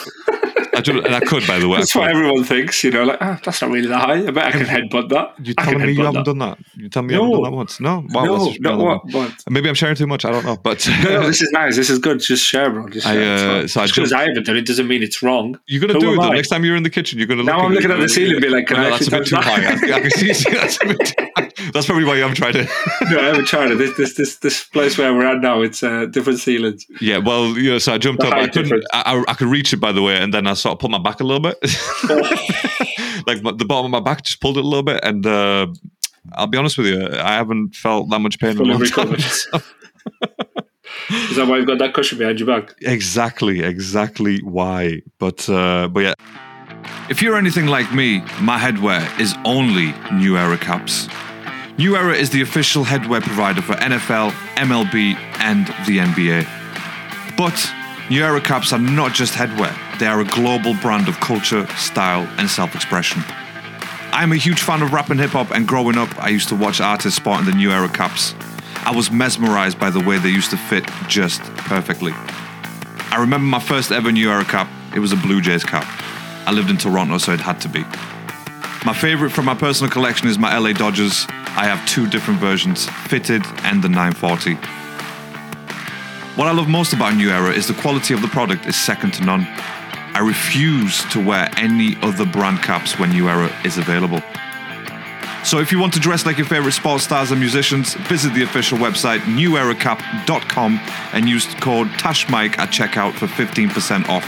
I jumped, and I could, by the way. That's what everyone thinks, you know, like, ah, that's not really that high. I bet I can headbutt that. You I telling me you haven't that. done that? You tell me you haven't done that once? No. Wow, no, not what, Maybe I'm sharing too much. I don't know. But no, no, this is nice. This is good. Just share, bro. Just share. It's uh, so I Just because I haven't done it doesn't mean it's wrong. you're gonna do it though. I? Next time you're in the kitchen, you're gonna look Now I'm looking at the ceiling and be like, can I no, that's a bit too high. I, can see, that's a bit too high. That's probably why you haven't tried it. no, I haven't tried it. This, this, this, this place where we're at now, it's uh, different ceilings. Yeah, well, you know, so I jumped The up. I couldn't. I, I, could reach it, by the way, and then I sort of pulled my back a little bit, like the bottom of my back just pulled it a little bit, and uh, I'll be honest with you, I haven't felt that much pain in a Fully long time. recovered. Is that why you've got that cushion behind your back? exactly, exactly why. But uh, but yeah, if you're anything like me, my headwear is only New Era caps. New Era is the official headwear provider for NFL, MLB, and the NBA. But New Era caps are not just headwear, they are a global brand of culture, style, and self expression. I'm a huge fan of rap and hip hop, and growing up, I used to watch artists sporting the New Era caps. I was mesmerized by the way they used to fit just perfectly. I remember my first ever New Era cap, it was a Blue Jays cap. I lived in Toronto, so it had to be. My favorite from my personal collection is my LA Dodgers. I have two different versions, fitted and the 940. What I love most about New Era is the quality of the product is second to none. I refuse to wear any other brand caps when New Era is available. So if you want to dress like your favorite sports stars and musicians, visit the official website neweracap.com and use the code TASHMIKE at checkout for 15% off.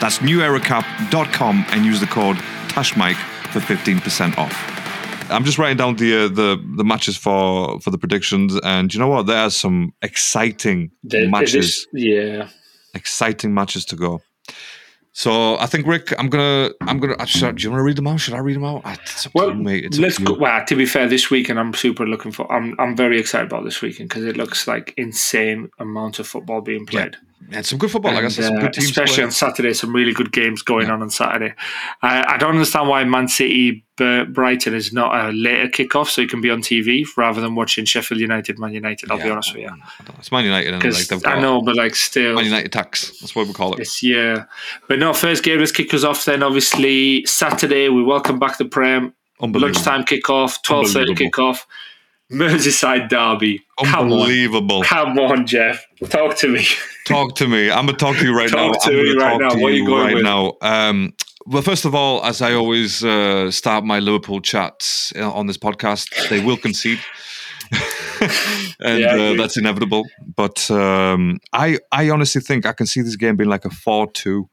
That's neweracap.com and use the code TASHMIKE for 15% off. I'm just writing down the uh, the the matches for for the predictions, and you know what? There are some exciting The- matches, this- yeah. exciting matches to go. So I think Rick, I'm gonna I'm gonna. Should, do you want to read them out? Should I read them out? To Well, you, mate. Let's to go. Well, to be fair, this weekend I'm super looking for. I'm I'm very excited about this weekend because it looks like insane amount of football being played. Yeah, some good football. Like I guess uh, especially playing. on Saturday, some really good games going on on Saturday. I, I don't understand why Man City Brighton is not a later kickoff, so you can be on TV rather than watching Sheffield United Man United. I'll be honest with you. It's Man United, and like got I know, but like still, Man United tax. That's what we call it. it's yeah. But no, first game. Let's kick us off. Then obviously Saturday we welcome back the Prem. Lunchtime kickoff, twelve thirty kickoff. Merseyside derby. Come on, Unbelievable. come on, Jeff. Talk to me. Talk to me. I'm gonna talk to you right Talk now. to I'm me right talk now. to What are you right with? now. Um, well, first of all, as I always uh, start my Liverpool chats uh, on this podcast, they will concede. and Yeah, uh, that's inevitable. But um, I, I honestly think I can see this game being like a four-two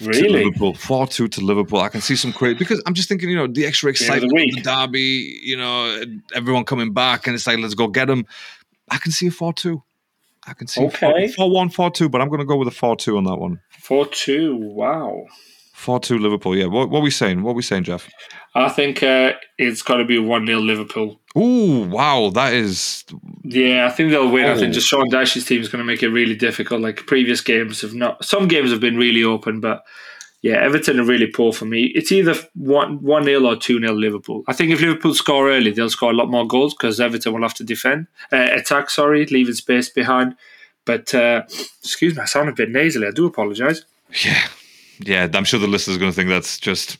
Really? Liverpool, four-two to Liverpool. I can see some crazy because I'm just thinking, you know, the extra the excitement of the derby, you know, everyone coming back, and it's like let's go get them. I can see a four-two. I can see Okay. four, four-one, four-two, but I'm going to go with a four-two on that one. Four two. Wow. Four-two Liverpool. Yeah. What, what are we saying? What are we saying, Jeff? I think uh, it's got to be one 0 Liverpool. Ooh, wow, that is Yeah, I think they'll win. I Oh. think just Sean Dyche's team is going to make it really difficult. Like previous games have not. Some games have been really open, but yeah, Everton are really poor for me. It's either one one 0 or two 0 Liverpool. I think if Liverpool score early, they'll score a lot more goals because Everton will have to defend, uh, attack. Sorry, leaving space behind. But uh, excuse me, I sound a bit nasally. I do apologise. yeah, yeah. I'm sure the listeners are going to think that's just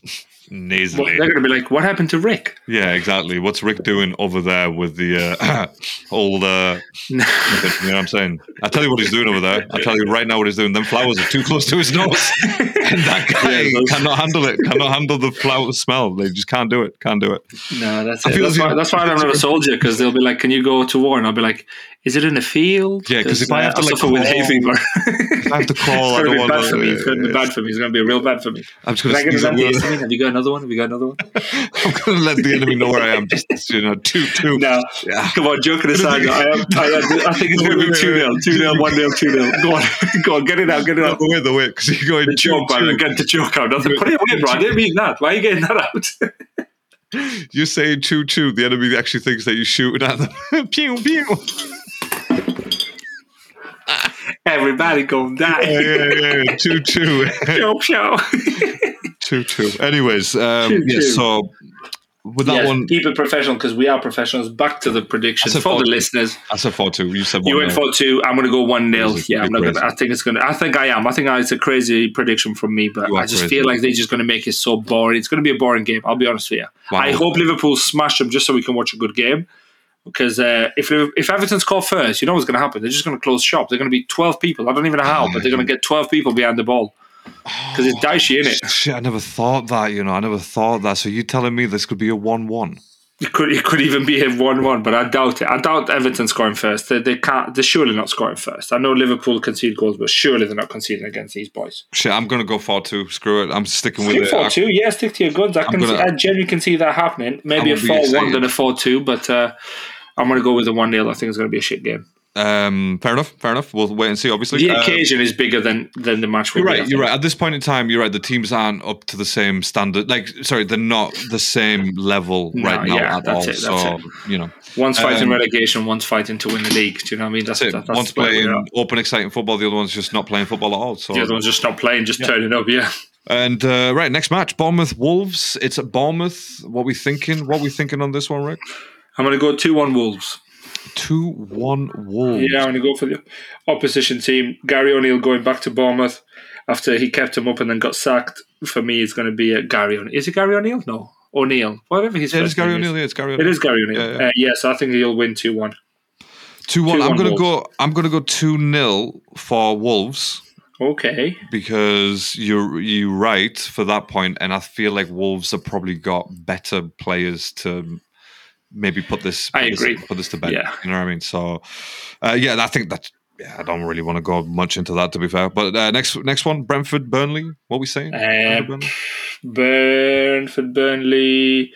nasally. Well, they're going to be like, "What happened to Rick?" Yeah, exactly. What's Rick doing over there with the uh, old? Uh, you know what I'm saying? I tell you what he's doing over there. I tell you right now what he's doing. Them flowers are too close to his nose, and that guy Yeah, cannot handle it. Cannot handle the flower smell. They just can't do it. Can't do it. No, that's I it. That's why, that's why I'm not a soldier because they'll be like, "Can you go to war?" And I'll be like, "Is it in a field?" Yeah, 'cause if I have to, uh, like, suffer with hay call- fever, I have to call. It's going to be want bad for me. It's going to be bad for me. It's going to be real bad for me. I'm just going to sneeze. Have you got another one? Have you got another one? I'm going to let the enemy know where I am. Just you know, two two. No. Yeah. Come on, joking aside, I, am, I, am, I think it's going to be 2 0. 2 0, 1 0, 2 0. Go on, go on, get it out, get it out. The way, the way, because you're going The two, joke, man. two. Get the joke out. Nothing. Put it away, bro. I didn't mean that. Why are you getting that out? You're saying choo choo. The enemy actually thinks that you're shooting at them. pew pew. Everybody gonna die. Yeah, yeah, yeah. Choo choo. Show, show. choo choo. Anyways, um, Choo yeah. choo. So with that Yes, one, keep it professional because we are professionals. Back to the predictions I said for the four- listeners. I said four two. You said one. You went nil. for two. I'm going to go one nil. Yeah, I'm not You're gonna, I think it's going to. I think I am. I think it's a crazy prediction from me, but I just crazy. feel like they're just going to make it so boring. It's going to be a boring game. I'll be honest with you. Wow. I hope Liverpool smash them just so we can watch a good game. Because uh, if if Everton score first, you know what's going to happen. They're just going to close shop. They're going to be 12 people. I don't even know how, but they're going to get 12 people behind the ball. Because it's dicey, in it? Shit, I never thought that. You know, I never thought that. So you telling me this could be a one-one? It could it could even be a one-one, but I doubt it. I doubt Everton scoring first. They, they can't. They're surely not scoring first. I know Liverpool concede goals, but surely they're not conceding against these boys. Shit, I'm gonna go four two. Screw it. I'm sticking with Stick it. four I- two, yeah, stick to your guns. I can, gonna- see, I genuinely can see that happening. Maybe a would be four one excited. than a four two, but uh, I'm going to go with a one 0 I think it's going to be a shit game. Um, fair enough. Fair enough. We'll wait and see. Obviously, The Uh, occasion is bigger than than the match. You're be, right. You're right. At this point in time, you're right. The teams aren't up to the same standard. Like, sorry, they're not the same level No, right now yeah, at that's all. it, that's so it. you know, One's fighting Um, relegation, one's fighting to win the league. Do you know what I mean? That's, that's it. that- that's One's playing open, exciting football. The other one's just not playing football at all. So, The other one's just not playing, just turning up. Yeah. and uh, right, next match, Bournemouth Wolves. It's at Bournemouth. What we thinking? What we thinking on this one, Rick? I'm going to go two one Wolves. Two one Wolves. Yeah, I'm going to go for the opposition team. Gary O'Neil going back to Bournemouth after he kept him up and then got sacked. For me, it's going to be a Gary O'Neil. Is it Gary O'Neil? No, O'Neil. Whatever his Yeah, first Gary is. O'Neil. Yeah, it's Gary It O'Neil. is Gary O'Neil. Yeah, yeah. Uh, yes, I think he'll win two one. Two one. I'm gonna Wolves. go. I'm gonna go two 0 for Wolves. Okay. because you're you right for that point, and I feel like Wolves have probably got better players to maybe put this. I put this- agree. Put this to bed. Yeah. You know what I mean? So, uh, yeah, I think that yeah, I don't really want to go much into that to be fair. But uh, next next one, Brentford, Burnley. What are we saying? Uh, Burnley? Burnford, Burnley.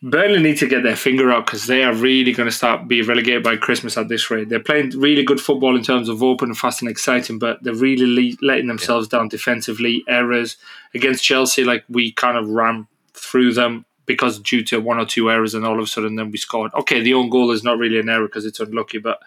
Burnley need to get their finger out because they are really going to start be relegated by Christmas at this rate. They're playing really good football in terms of open, and fast, and exciting, but they're really le- letting themselves down defensively. Errors against Chelsea, like we kind of ran through them because due to one or two errors, and all of a sudden then we scored. Okay, the own goal is not really an error because it's unlucky, but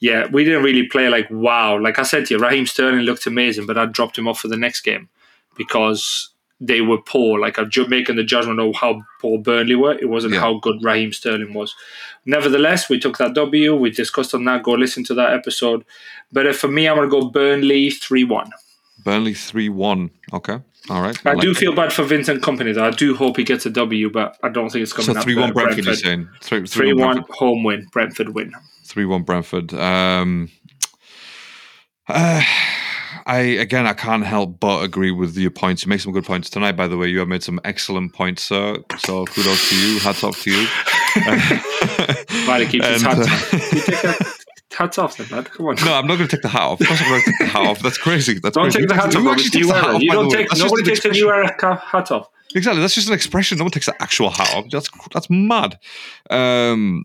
yeah, we didn't really play like wow. Like I said to you, Raheem Sterling looked amazing, but I dropped him off for the next game because they were poor. Like I'm making the judgment of how poor Burnley were. It wasn't Yeah. how good Raheem Sterling was. Nevertheless, we took that W. We discussed on that. Go listen to that episode. But uh, for me, I'm going to go Burnley three one. Burnley three one. Okay, all right. I like do that. feel bad for Vincent Kompany though. I do hope he gets a W, but I don't think it's coming. so three one Brentford. You're saying three Three one one Brentford. home win. Brentford win. three one Brentford. Um, uh, I again, I can't help but agree with your points. You make some good points tonight. By the way, you have made some excellent points, sir. So kudos to you. Hats off to you. He keeps his And, hats uh, on. You take your hats off then, lad. Come on. No, I'm not going to take the hat off. Of course I'm going to take the hat off. That's crazy. That's Don't crazy. take the hat off. actually It's takes new the hat era. off, You don't take. Nobody takes a new era hat off. Exactly. That's just an expression. No one takes the actual hat off. That's that's mad. Um,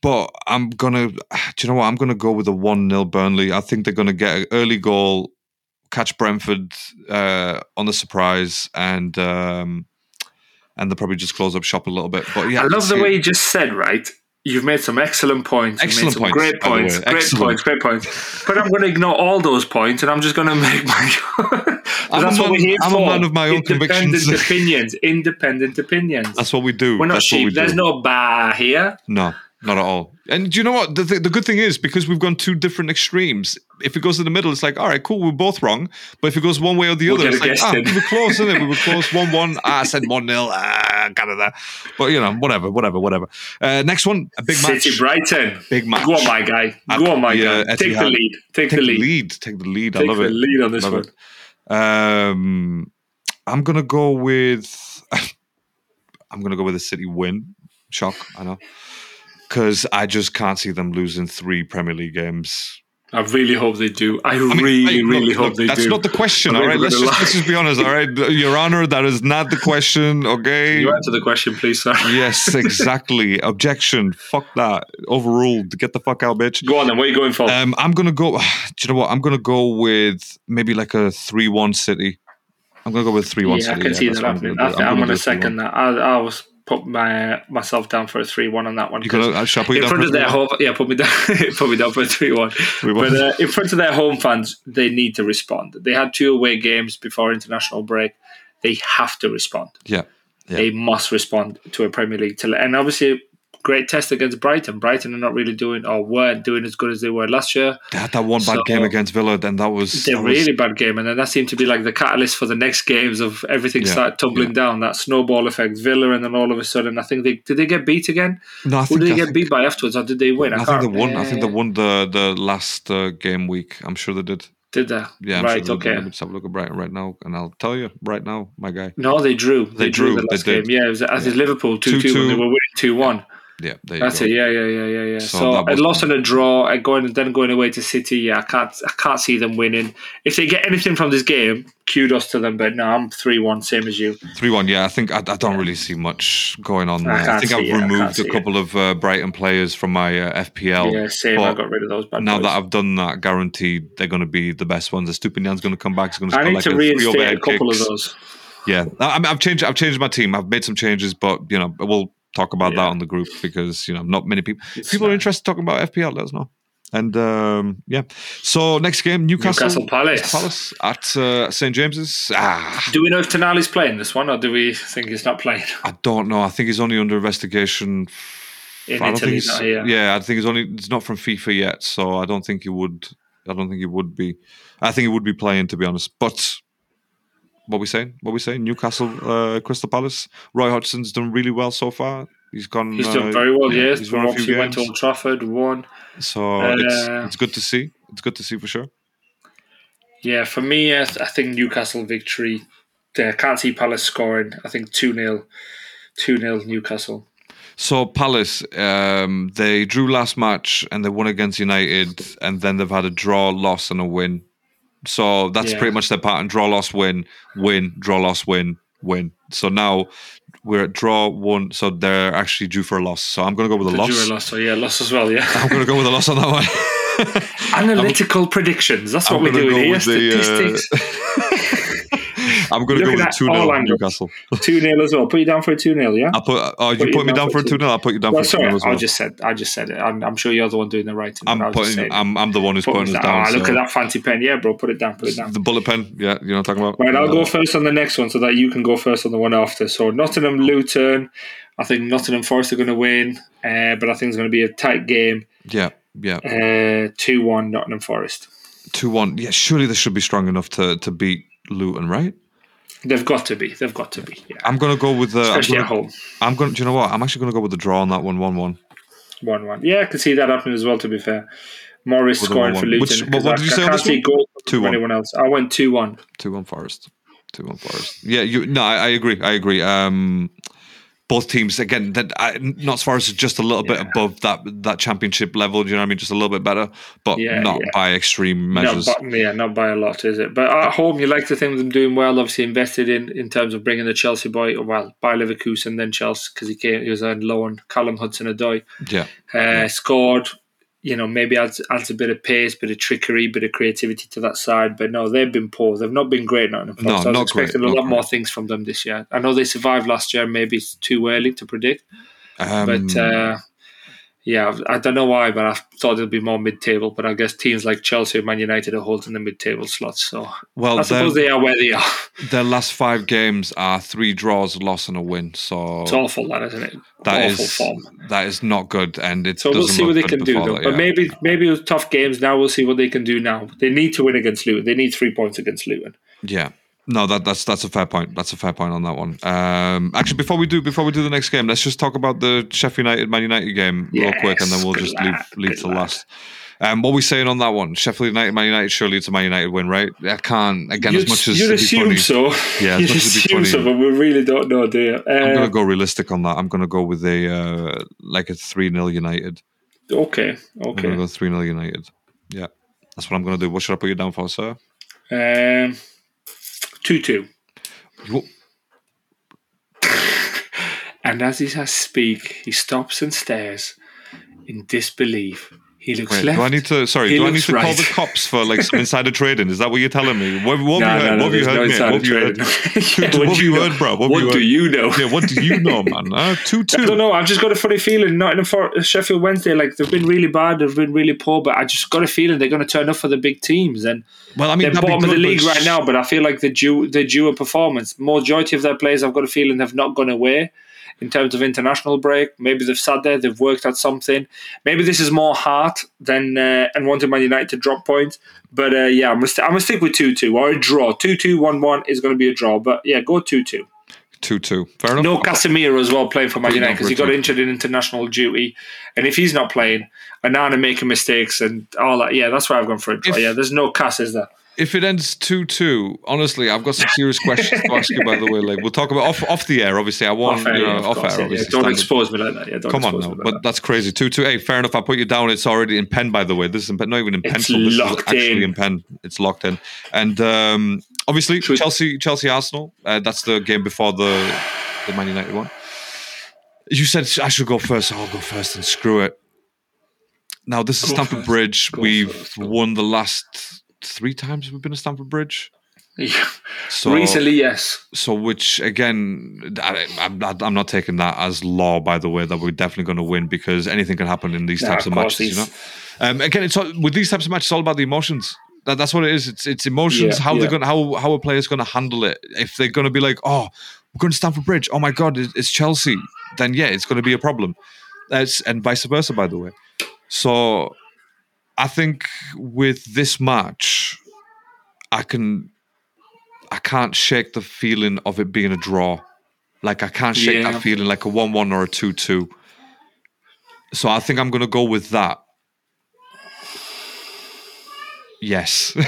but I'm gonna. Do you know what? I'm gonna go with a one 0 Burnley. I think they're gonna get an early goal, catch Brentford uh, on the surprise, and um, and they'll probably just close up shop a little bit. But yeah, I love the way you just said, right? You've made some excellent points. Excellent You've made some points, great points. Great Excellent. points. Great points. But I'm going to ignore all those points, and I'm just going to make my. I'm a that's what man- we're here I'm a for. man of my own Independent convictions. opinions. Independent opinions. That's what we do. we're not That's what we sheep. There's no bar here. No, not at all. And do you know what? The, the, the good thing is because we've gone two different extremes. If it goes in the middle, it's like, all right, cool, we're both wrong. But if it goes one way or the We'll other, it's like, ah, in. we were close, isn't it? We were close. 1 1. Ah, I said 1 0. Ah, kind of that. But, you know, whatever, whatever, whatever. Uh, next one, a big match. City Brighton. Big match. Go on, my guy. Go on, my guy. Take the lead. Take, Take the lead. lead. Take the lead. I Take love the it. lead on this Love one. it. Um, I'm gonna go with. I'm gonna go with a City win. Shock, I know, because I just can't see them losing three Premier League games. I really hope they do. I, I mean, really, look, really look, hope they that's do. That's not the question. All right, let's just, let's just be honest. All right, Your Honor, that is not the question. Okay. You answer the question, please, sir. Yes, exactly. Objection. Fuck that. Overruled. Get the fuck out, bitch. Go on then. What are you going for? Um, I'm gonna go. Do you know what? I'm gonna go with maybe like a three-one City. I'm gonna go with three-one yeah, City. I can see that I'm happening. gonna I do. think I'm, gonna going to a 3-1. second that. I, I was put my myself down for a three-one on that one. You gonna? uh, Shall put in front of their home, yeah, put me down, put me down for a three-one. 3-1? But uh, in front of their home fans, they need to respond. They had two away games before international break. They have to respond. yeah. Yeah. They must respond to a Premier League. To, and obviously, great test against Brighton. Brighton are not really doing or weren't doing as good as they were last year. They had that one bad game against Villa, then that was They're that was- really bad game, and then that seemed to be like the catalyst for the next games of everything Yeah, start tumbling down. That snowball effect, Villa, and then all of a sudden, I think they did they get beat again. No, I Who think did they I get think- beat by afterwards, or did they win? I think can't- they won. I think they won the the last uh, game week. I'm sure they did. Did they? Yeah, I'm right. sure okay. Let me just have a look at Brighton right now, and I'll tell you right now, my guy. No, they drew. They, They drew, drew, the last game. Yeah, it was as is Liverpool two two when they were winning two one. Yeah, there you That's go. it. Yeah, yeah, yeah, yeah, yeah. So So, was- lost on a draw. I going and then going away to City. Yeah, I can't. I can't see them winning. If they get anything from this game, kudos to them. But no, I'm three one, same as you. Three one, yeah. I think I, I don't really see much going on there. I think I've it, removed a it. couple of uh, Brighton players from my uh, FPL. yeah, same. I got rid of those bad now boys. that I've done that, guaranteed they're going to be the best ones. The Estupiñán's going to come back. He's going to I need like to a reinstate a couple kicks. of those. Yeah, I, I I've changed. I've changed my team. I've made some changes, but you know, we'll talk about Yeah. that on the group because you know, not many people. It's people are interested talking about FPL. Let us know. And um, yeah, so next game, Newcastle, Newcastle Palace. Palace at uh, St James's. Ah, Do we know if Tonali's playing this one, or do we think he's not playing? I don't know. I think he's only under investigation. In I Italy, not here. yeah, I think he's only it's not from FIFA yet, so I don't think he would. I don't think he would be. I think he would be playing to be honest. But what we saying? What we saying? Newcastle, uh, Crystal Palace. Roy Hodgson's done really well so far. He's gone. He's uh, done very well. yeah, Yes, he's won a few obviously went to. Old Trafford, won. So it's Uh, it's good to see. It's good to see for sure. Yeah, for me, I, I think Newcastle victory. I can't see Palace scoring. I think 2 0 2 0 Newcastle. So Palace, um, they drew last match and they won against United, and then they've had a draw, loss, and a win. So that's Yeah. pretty much their pattern: draw, loss, win, win, draw, loss, win, win. So now we're at draw one, so they're actually due for a loss. So I'm going to go with a loss. Lost, so yeah, lost as well, yeah. I'm going to go with a loss on that one. Analytical predictions. That's what I'm we're gonna doing here. with the, uh, Statistics. I'm going to go with at two all 0 angles. Newcastle. 2 0 as well. Put you down for a 2 0, yeah? I'll put. Oh, you Put put, me down for a two 0 I'll put you down Well, for a two sorry, 0 as well. I just said I just said it. I'm, I'm sure you're the one doing the writing. I'm but I was just putting. I'm, I'm the one who's Put putting us down. down. Ah, look at that fancy pen. Yeah, bro, put it down. Put it down. The bullet pen. Yeah, you know what I'm talking about. Right, I'll go first on the next one so that you can go first on the one after. So Nottingham Luton. I think Nottingham Forest are going to win, uh, but I think it's going to be a tight game. Yeah, yeah. Uh, Two one Nottingham Forest. Two one. Yeah, surely they should be strong enough to to beat Luton, right? They've got to be. They've got to be. Yeah. I'm gonna go with the. I'm Especially gonna, at home. I'm gonna. Do you know what? I'm actually gonna go with the draw on that one. One one. One one. Yeah, I can see that happening as well. To be fair, Morris With scoring for Luton. Which- what- what I- did you say on can't this see one? goals 2-1. anyone else. I went two one. Two one Forest. Two one Forest. Yeah, you. No, I, I agree. I agree. Um, both teams again. That I, not as far as just a little bit above that that championship level. Do you know what I mean? Just a little bit better, but Yeah, not yeah. by extreme Not measures. by, yeah, not by a lot, is it? But at home, you like to think them doing well. Obviously, invested in in terms of bringing the Chelsea boy, well, by Leverkusen, then Chelsea because he came, he was on loan. Callum Hudson Odoi yeah, uh, scored. You know, maybe adds adds a bit of pace, bit of trickery, bit of creativity to that side. But no, they've been poor. They've not been great. Not No, I was not great, expecting a lot great. more things from them this year. I know they survived last year. Maybe it's too early to predict. um, But uh, yeah, I don't know why, but I thought it'd be more mid-table. But I guess teams like Chelsea or Man United are holding the mid-table slots, so well, I suppose they are where they are. their last five games are three draws, a loss, and a win. So It's awful, that isn't it? That awful is form. that is not good, and it So we'll see what they can do, though. that, But yeah. maybe, maybe it was tough games. Now we'll see what they can do. Now they need to win against Luton. They need three points against Luton. Yeah. No, that, that's that's a fair point. That's a fair point on that one. Um, actually, before we do before we do the next game, let's just talk about the Sheffield United Man United game real quick, and then we'll just lad, leave leave to lad. last. Um, what are we saying on that one? Sheffield United Man United. Surely it's a Man United win, right? I can't again as You'd, much as you'd assume funny, so. Yeah, as you'd much as assume so, but we really don't know, do you? I'm Uh, gonna go realistic on that. I'm gonna go with a uh, like a three 0 United. okay, I'm gonna okay. go three 0 United. Yeah, that's what I'm gonna do. What should I put you down for, sir? Um, two-two. And as he has speak, he stops and stares in disbelief. He looks Wait, left. do I need to? Sorry, He do I need to call the cops for like some insider trading? Is that what you're telling me? What, what No, have you heard? no, no, what have you heard? What have you heard? Yeah, what what you heard, bro? What, What have do you you know? Yeah, what do you know, man? Uh, two I don't know. I've just got a funny feeling. Nottingham for Sheffield Wednesday, like they've been really bad, they've been really poor, but I just got a feeling they're going to turn up for the big teams. And Well, I mean, they're bottom of the league right now, but I feel like they're due, they're due a performance. Majority of their players, I've got a feeling, have not gone away in terms of international break. Maybe they've sat there, they've worked at something. Maybe this is more heart than uh, and wanting Man United to drop points. But uh, yeah, I'm gonna, st- I'm gonna stick with two two or a draw. Two two one one is going to be a draw. But yeah, go two two. Two two. Fair enough. No Casemiro as well playing for Man United because he got injured in international duty, and if he's not playing, Onana making mistakes and all that, yeah, that's why I've gone for a draw. If- yeah, there's no Cas, is there? If it ends two two, honestly, I've got some serious questions to ask you. By the way, like we'll talk about off off the air. Obviously, I want Off air, you know, off air. yeah, yeah. Obviously, Don't standard. expose me like that. Yeah, don't Come on now, but that. that's crazy. Two two. Hey, fair enough. I put you down. It's already in pen, by the way. This is in pen, not even in It's pencil. This is locked actually in. in pen. It's locked in. And um, obviously, Should Chelsea, Chelsea, Arsenal. Uh, that's the game before the the Man United one. You said I should go first. I'll go first and screw it. Now this is Stamford. Bridge. Go We've first. Won the last three times we've been to Stamford Bridge. Yeah. So Recently, yes. so which again, I, I'm, not, taking that as law. By the way, that we're definitely going to win because anything can happen in these types of of, matches. You know, um, again, it's all, with these types of matches, it's all about the emotions. That, that's what it is. It's it's emotions. Yeah, how yeah. they're going, how how a player's going to handle it. If they're going to be like, oh, we're going to Stamford Bridge. Oh my God, it- it's Chelsea. Then yeah, it's going to be a problem. That's and vice versa, by the way. So, I think with this match, I can, I can't shake the feeling of it being a draw. Like I can't shake Yeah. that feeling like a one-one or a two-two. So I think I'm going to go with that. Yes.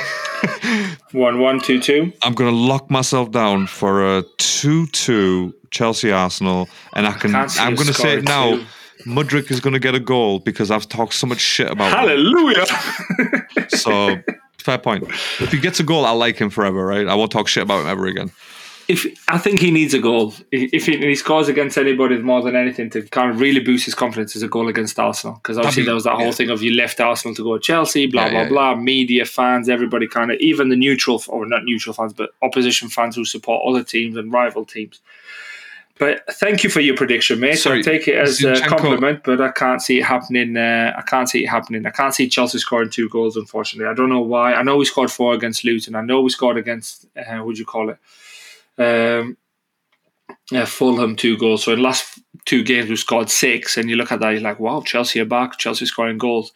One, one, two, two. I'm going to lock myself down for a 2 2 Chelsea Arsenal, and I can. I'm going to say it now. too. Mudryk is going to get a goal because I've talked so much shit about him. Hallelujah. So fair point. If he gets a goal, I'll like him forever, right? I won't talk shit about him ever again. if I think he needs a goal. If he, if he scores against anybody more than anything to kind of really boost his confidence is a goal against Arsenal. Because obviously be- there was that whole yeah. thing of you left Arsenal to go to Chelsea, blah Yeah, blah yeah, blah. Media, fans, everybody kind of even the neutral or not neutral fans, but opposition fans who support other teams and rival teams. But thank you for your prediction, mate. Sorry, I take it as a compliment, but I can't see it happening. Uh, I can't see it happening. I can't see Chelsea scoring two goals. Unfortunately, I don't know why. I know we scored four against Luton. I know we scored against uh, what would you call it? Um, uh, Fulham two goals. So in the last two games we scored six, and you look at that, you're like, wow, Chelsea are back. Chelsea scoring goals,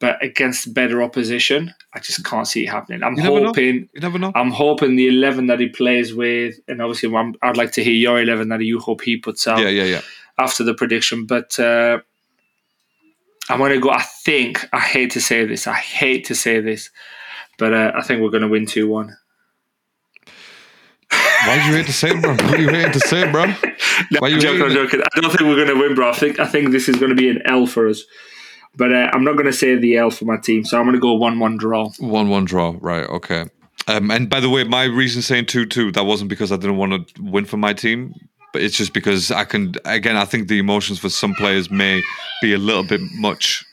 but against better opposition, I just can't see it happening. I'm You hoping. You never know. I'm hoping the eleven that he plays with, and obviously I'm, I'd like to hear your eleven that you hope he puts out Yeah, yeah, yeah. after the prediction. But uh, I'm going to go. I think I hate to say this. I hate to say this, but uh, I think we're going to win two one. Why do you hate to say it, bro? Why do you hate to say bro? No, Why I'm joking, I'm joking. I don't think we're going to win, bro. I think I think this is going to be an L for us. But uh, I'm not going to say the L for my team, so I'm going to go one-one draw. One one draw, right? Okay. Um, and by the way, my reason saying two two that wasn't because I didn't want to win for my team, but it's just because I can. Again, I think the emotions for some players may be a little bit much.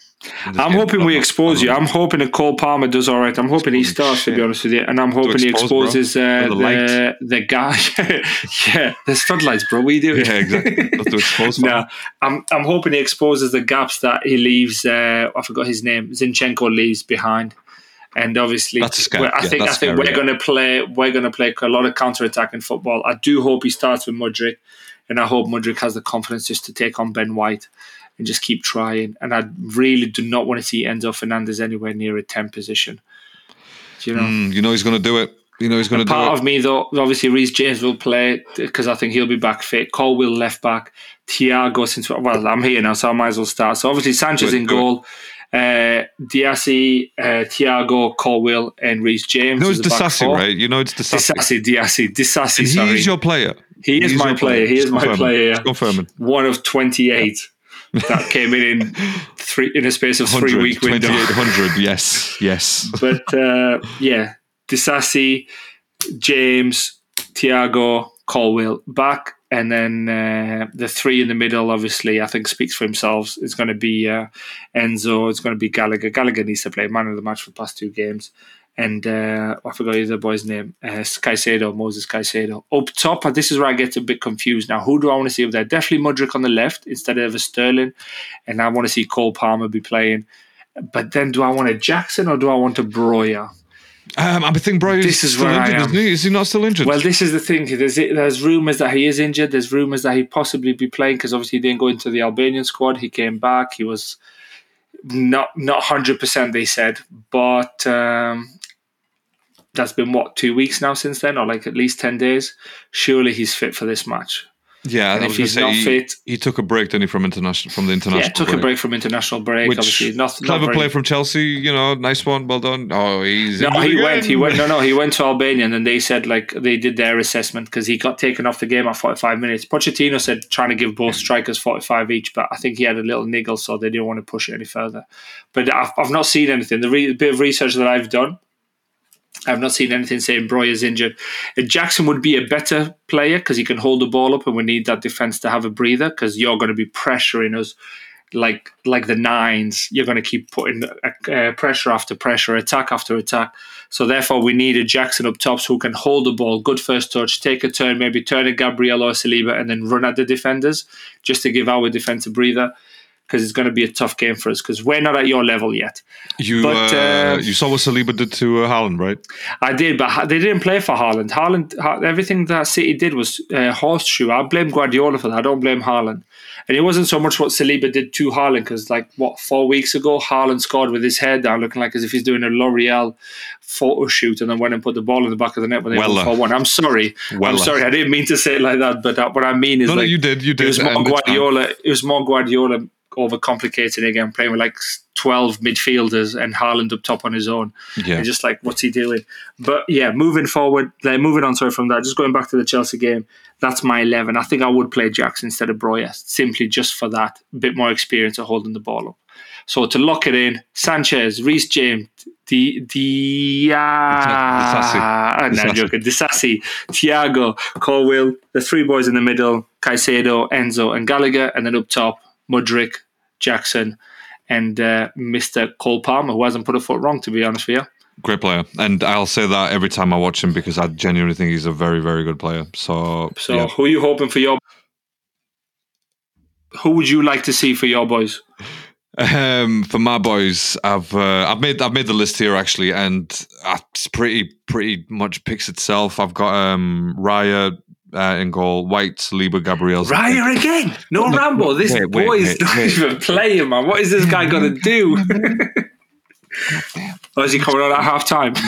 In I'm hoping we expose you. I'm hoping that Cole Palmer does all right. I'm hoping he starts, to be honest with you. And I'm hoping he expose, bro. exposes uh, the the, the guy. yeah, there's floodlights, bro. We do. Yeah, exactly. Expose. No, I'm I'm hoping he exposes the gaps that he leaves. Uh, I forgot his name. Zinchenko leaves behind, and obviously, That's scary. well, I Yeah, think I think scary, we're yeah. going to play. We're going to play a lot of counter attacking football. I do hope he starts with Mudryk, and I hope Mudryk has the confidence just to take on Ben White and just keep trying. And I really do not want to see Enzo Fernandez anywhere near a ten position. Do you know? Mm, you know he's going to do it. You know he's going to do Part it. of me, though, obviously Reece James will play because I think he'll be back fit. Colwill left back. Thiago, since well, I'm here now, so I might as well start. So obviously Sanchez in goal. Uh, Diassi, uh, Thiago, Colwill, and Reece James. no, is it's Disasi, right? You know it's Disasi. Disasi, Diassi, Disasi. Sorry, he's your player. he is He's my your player. He is my player. Confirming. One of twenty-eight that came in in three in a space of three 100, week window. 2800. Yes, yes. but uh, yeah, Disasi, James, Thiago, Colwill back, and then uh, the three in the middle. Obviously, I think speaks for himself. It's going to be uh, Enzo. It's going to be Gallagher. Gallagher needs to play man of the match for the past two games. And uh, I forgot the other boy's name. Uh, Caicedo, Moses Caicedo. Up top, this is where I get a bit confused. Now, who do I want to see up there? Definitely Mudryk on the left instead of a Sterling. And I want to see Cole Palmer be playing. But then do I want a Jackson or do I want a Broja? Um, I think Brian This is still where I injured, am. isn't he? Is he not still injured? Well, this is the thing. There's there's rumours that he is injured. There's rumours that he possibly be playing because obviously he didn't go into the Albanian squad. He came back. He was not not hundred percent. They said, but um, that's been what two weeks now since then, or like at least ten days. Surely he's fit for this match. yeah, and I if he's say not he, fit- he took a break, didn't he, from international from the international? yeah, took a break from international break. Which obviously, not, not clever very- play from Chelsea. You know, nice one, well done. Oh, he's No, he went. He went. No, no, he went to Albania, and then they said like they did their assessment because he got taken off the game at forty-five minutes. Pochettino said trying to give both strikers forty-five each, but I think he had a little niggle, so they didn't want to push it any further. But I've, I've not seen anything. The re- bit of research that I've done, I've not seen anything saying Broja's injured. Jackson would be a better player because he can hold the ball up, and we need that defense to have a breather because you're going to be pressuring us like like the nines. You're going to keep putting uh, pressure after pressure, attack after attack. So therefore, we need a Jackson up tops who can hold the ball, good first touch, take a turn, maybe turn a Gabriel or Saliba, and then run at the defenders just to give our defense a breather. Because it's going to be a tough game for us because we're not at your level yet. You But, uh, uh, you saw what Saliba did to uh, Haaland, right? I did, but Ha- they didn't play for Haaland. Haaland, Ha- everything that City did was uh, horseshoe. I blame Guardiola for that. I don't blame Haaland. And it wasn't so much what Saliba did to Haaland, because like what four weeks ago, Haaland scored with his head down, looking like as if he's doing a L'Oreal photo shoot, and then went and put the ball in the back of the net when they Well, won four one. I'm sorry, well, I'm sorry. I didn't mean to say it like that, but uh, what I mean is No, no, like you did. You it did. was more fine. Guardiola. It was more Guardiola overcomplicating again, playing with like twelve midfielders and Haaland up top on his own. Yeah. And just like, what's he doing? But yeah, moving forward, like moving on, sorry, from that, just going back to the Chelsea game, That's my 11. I think I would play Jackson instead of Broja, simply just for that. Bit more experience of holding the ball up. So to lock it in, Sanchez, Reece James, Di, Di, uh, no, joking, Disasi, Thiago, Colwill, the three boys in the middle, Caicedo, Enzo, and Gallagher, and then up top, Mudryk, Jackson, and uh, Mr. Cole Palmer, who hasn't put a foot wrong, to be honest with you. Great player, and I'll say that every time I watch him because I genuinely think he's a very, very good player. So, So yeah. who are you hoping for your? Who would you like to see for your boys? Um, for my boys, I've uh, I've made I've made the list here actually, and uh, it's pretty pretty much picks itself. I've got um Raya uh, in goal, White, Saliba, Gabriel. Raya again? No, No, Rambo. This wait, wait, boy is wait, not wait. even playing, man. What is this guy going to do? or is he coming on at half time?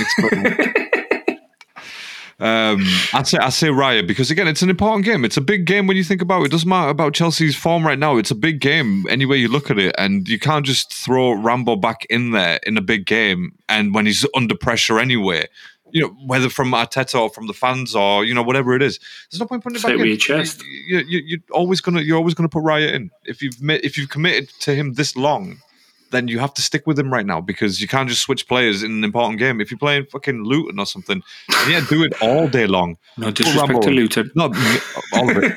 Um, I say I say Raya because again, it's an important game. It's a big game when you think about it. It doesn't matter about Chelsea's form right now. It's a big game any way you look at it, and you can't just throw Rambo back in there in a big game and when he's under pressure anyway. You know, whether from Arteta or from the fans or you know whatever it is, there's no point putting it back with in. your chest. You, you, you're always gonna you're always gonna put Raya in if you've if you've committed to him this long. Then you have to stick with him right now because you can't just switch players in an important game. If you're playing fucking Luton or something, yeah, do it all day long. No disrespect Rambo. to Luton. Not all of it.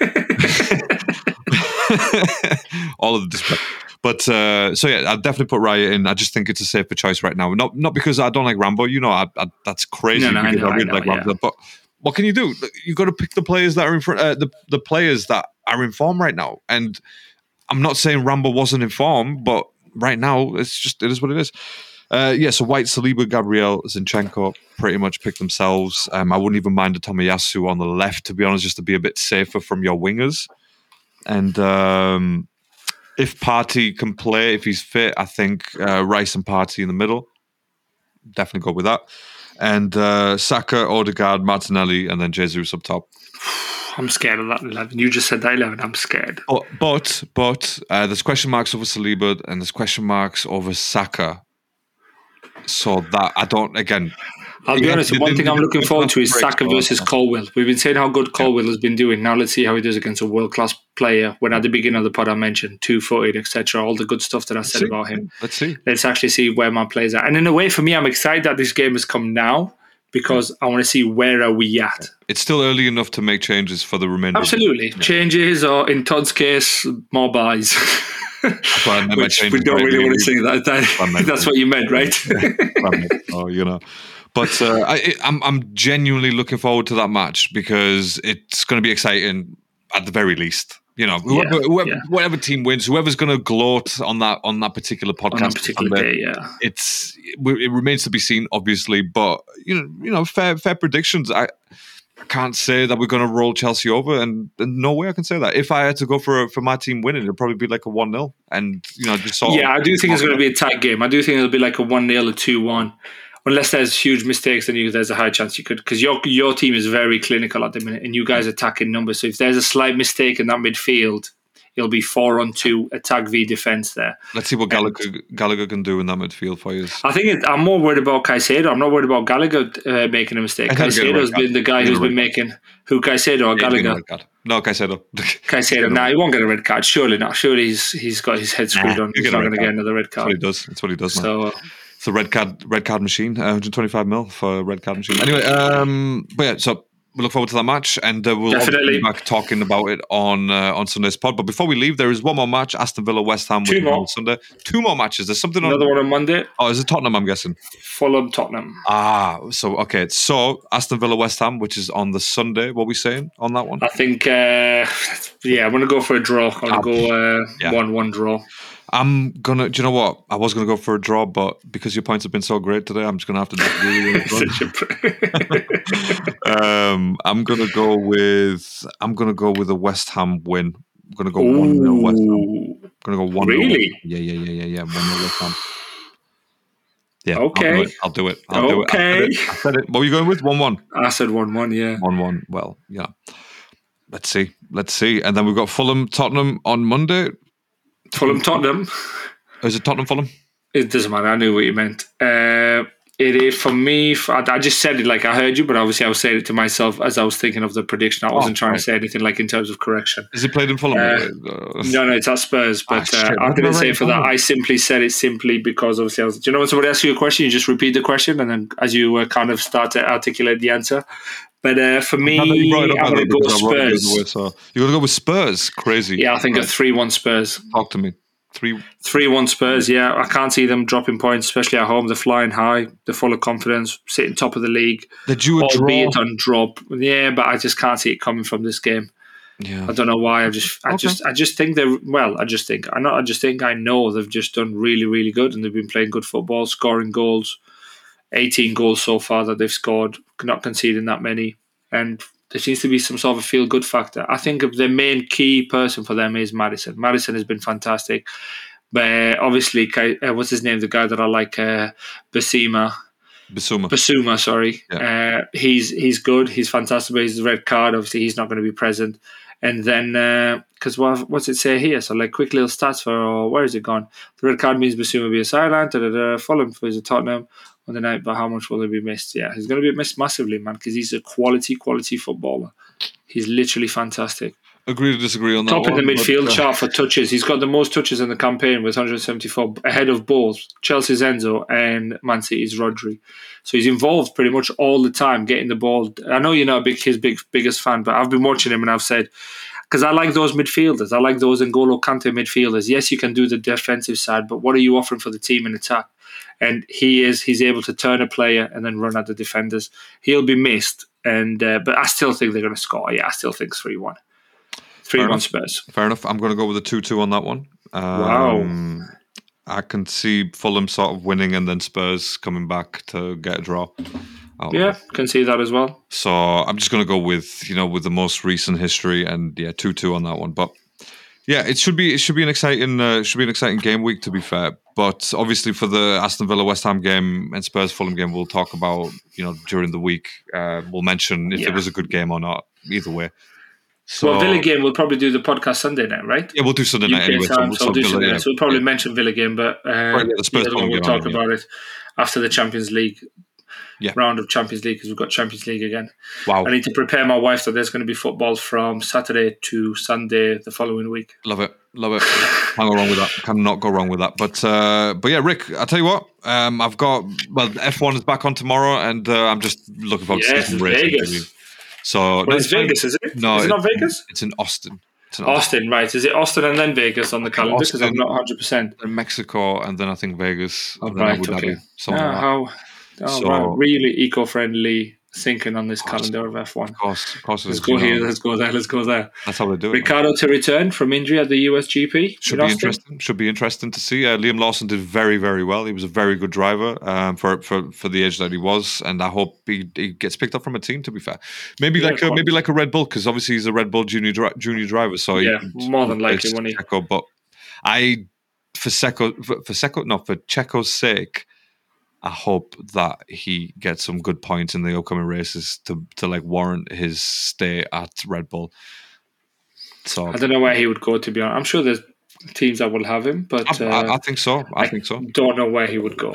all of the disrespect. But uh, so yeah, I'd definitely put Raya in. I just think it's a safer choice right now. Not not because I don't like Rambo. You know, I, I, that's crazy. No, no, I know, I really know, like yeah. Rambo. But what can you do? You've got to pick the players that are in front. Uh, the the players that are in form right now. And I'm not saying Rambo wasn't in form, but right now it's just it is what it is. Uh, yeah, so White, Saliba, Gabriel, Zinchenko pretty much pick themselves. Um, I wouldn't even mind a Tomiyasu on the left, to be honest, just to be a bit safer from your wingers. And um, if Partey can play, if he's fit, I think uh, Rice and Partey in the middle. Definitely go with that. And uh, Saka, Odegaard, Martinelli, and then Jesus up top. I'm scared of that 11. You just said that 11. I'm scared. But but, but uh, there's question marks over Saliba and there's question marks over Saka. So that I don't again. I'll be honest, one thing I'm looking forward to is Saka versus Colwill. We've been saying how good Colwill has been doing. Now let's see how he does against a world class player. When at the beginning of the pod I mentioned two footed, etc., all the good stuff that I said See? about him. Let's see. Let's actually see where my players are. And in a way, for me, I'm excited that this game has come now because I want to see where are we at. It's still early enough to make changes for the remainder. of the- Absolutely, changes or in Todd's case, more buys. That's what I meant by Which we don't really want to see that. That that's what you meant, right? oh, you know. But uh, I, I'm I'm genuinely looking forward to that match because it's going to be exciting at the very least. You know, whoever, Yeah, whoever, yeah. whatever team wins, whoever's going to gloat on that on that particular podcast, On a particular Sunday, uh, day, yeah. it's it, it remains to be seen, obviously. But you know, you know, fair fair predictions. I, I can't say that we're going to roll Chelsea over, and, and no way I can say that. If I had to go for for my team winning, it'd probably be like a one 0 and you know, just sort of- Yeah, I do think it's going to be a tight game. I do think it'll be like a 1 0 or 2 1. Unless there's huge mistakes, then you, there's a high chance you could. Because your, your team is very clinical at the minute and you guys attack in numbers. So if there's a slight mistake in that midfield, it'll be 4 on 2 attack v defense there. Let's see what Gallagher, Gallagher can do in that midfield for you. I think it, I'm more worried about Caicedo. I'm not worried about Gallagher uh, making a mistake. I think he'll get a Caicedo's card. been the guy who's been making. Who, Caicedo or Yeah, he's getting a Gallagher? card. No, Caicedo. Caicedo. Nah, he won't get a red card. Surely not. Surely he's, he's got his head screwed Nah, on. He's not going to get another red That's what card. he does. That's what he does, man. So, uh, It's a red card, red card machine. Uh, 125 mil for red card machine. Anyway, um, but yeah, so we look forward to that match, and uh, we'll Definitely. be back talking about it on uh, on Sunday's pod. But before we leave, there is one more match: Aston Villa, West Ham, Two more. on Sunday. Two more matches. There's something on. another one on Monday. Oh, is it Tottenham? I'm guessing. Fulham, Tottenham. Ah, so okay. So Aston Villa, West Ham, which is on the Sunday. What are we saying on that one? I think, uh, yeah, I'm going to go for a draw. I'm going Ah, go uh, yeah. 1 1 draw. I'm gonna. Do you know what? I was gonna go for a draw, but because your points have been so great today, I'm just gonna have to disagree with you. Um, I'm gonna go with. I'm gonna go with a West Ham win. I'm gonna go one 0 West Ham. I'm gonna go one. Really? Yeah, yeah, yeah, yeah, yeah. One 0 West Ham. Yeah. Okay. I'll do it. I'll do it. I'll Okay. do it. I said it. I said it. What were you going with? One one. I said 1 1, yeah. One one. Well, yeah. Let's see. Let's see. And then we've got Fulham, Tottenham on Monday. Fulham, Tottenham. Is it Tottenham, Fulham? It doesn't matter. I knew what you meant. Uh, It is for me. I just said it like I heard you, but obviously I was saying it to myself as I was thinking of the prediction. I wasn't Oh, trying right. to say anything like in terms of correction. Is it played in Fulham? Uh, Uh, No, no, it's at Spurs. Ah, But shit, uh, I say it for that. I simply said it simply because obviously I was. Do you know when somebody asks you a question, you just repeat the question, and then as you uh, kind of start to articulate the answer. But uh, for me, you brought it up, I'm going to go because I wrote it the Spurs. other way, so you're gonna go with Spurs? Crazy. Yeah, I think a three-one Spurs. Talk to me. Three. Three-one Spurs. Yeah, I can't see them dropping points, especially at home. They're flying high. They're full of confidence, sitting top of the league, They drew a draw. albeit on drop. Yeah, but I just can't see it coming from this game. Yeah. I don't know why. I just, I Okay. just, I just think they're well. I just think I not. I just think I know they've just done really, really good, and they've been playing good football, scoring goals. Eighteen goals so far that they've scored, not conceding that many, and there seems to be some sort of a feel good factor. I think the main key person for them is Maddison. Maddison has been fantastic, but obviously, uh, what's his name? The guy that I like, uh, Basima. Bissouma. Bissouma, sorry. Uh, he's he's good. He's fantastic. But he's a red card. Obviously, he's not going to be present. And then, because what, what's it say here? So, like, quick little stats for oh, where is it gone? The red card means Bissouma will be a sideline. Da, da, da, Fulham for his Tottenham on the night, but how much will he be missed? Yeah, he's going to be missed massively, man, because he's a quality, quality footballer. He's literally fantastic. Agree to disagree on that. Top in the midfield but, uh, chart for touches. He's got the most touches in the campaign with 174, ahead of both Chelsea's Enzo and Man City's Rodri. So he's involved pretty much all the time getting the ball. I know you're not a big his big biggest fan, but I've been watching him and I've said because I like those midfielders. I like those N'Golo Kante midfielders. Yes, you can do the defensive side, but what are you offering for the team in attack? And he is he's able to turn a player and then run at the defenders. He'll be missed, and uh, but I still think they're going to score. Yeah, I still think three one. Three one enough. Spurs. Fair enough. I'm going to go with a 2 2 on that one. Wow. Um, I can see Fulham sort of winning and then Spurs coming back to get a draw. of Yeah, can see that as well. So I'm just going to go with you know with the most recent history and yeah two two on that one. But yeah, it should be it should be an exciting uh, should be an exciting game week to be fair. But obviously for the Aston Villa West Ham game and Spurs Fulham game, we'll talk about you know during the week. Uh, we'll mention if Yeah. it was a good game or not. Either way. So well, Villa game, we'll probably do the podcast Sunday night, right? yeah, we'll do Sunday night anyway. time, so we'll do Villa, Sunday yeah. night. So we'll probably Yeah. mention Villa game, but uh, Right, yeah, the Spurs the other one Fulham we'll talk mean, about it after the Champions League Yeah. round of Champions League because we've got Champions League again. Wow, I need to prepare my wife that there's going to be football from Saturday to Sunday the following week. love it, love it. Can't go wrong with that. Cannot go wrong with that. But uh, but yeah, Rick, I tell you what, um, I've got well, F1 is back on tomorrow, and uh, I'm just looking forward to seeing some racing. Vegas. So Well, it's Vegas, is it? No, is it not Vegas? It's in Austin. It's in Austin, right? Is it Austin and then Vegas on the calendar? Because I'm not 100. percent Mexico, and then I think Vegas, then right, okay. something like how? Oh, So-. Really eco-friendly thinking on this Course. calendar of F1. Of course, of course, Let's go here. Let's go there. Let's go there. That's how they do it. man. Ricciardo to return from injury at the USGP. Should be interesting. Should be interesting to see. Uh, Liam Lawson did very, very well. He was a very good driver um, for, for for the age that he was, and I hope he, he gets picked up from a team. To be fair, maybe Yeah, like a, maybe like a Red Bull because obviously he's a Red Bull junior dri- junior driver. So Yeah, more than likely, won't he? Checo, but I for Checo for, for Checo no for Checo's sake. I hope that he gets some good points in the upcoming races to to like warrant his stay at Red Bull. So I don't know where he would go. To be honest, I'm sure there's teams that will have him, but I, uh, I, I think so. I, think so. Don't know where he would go.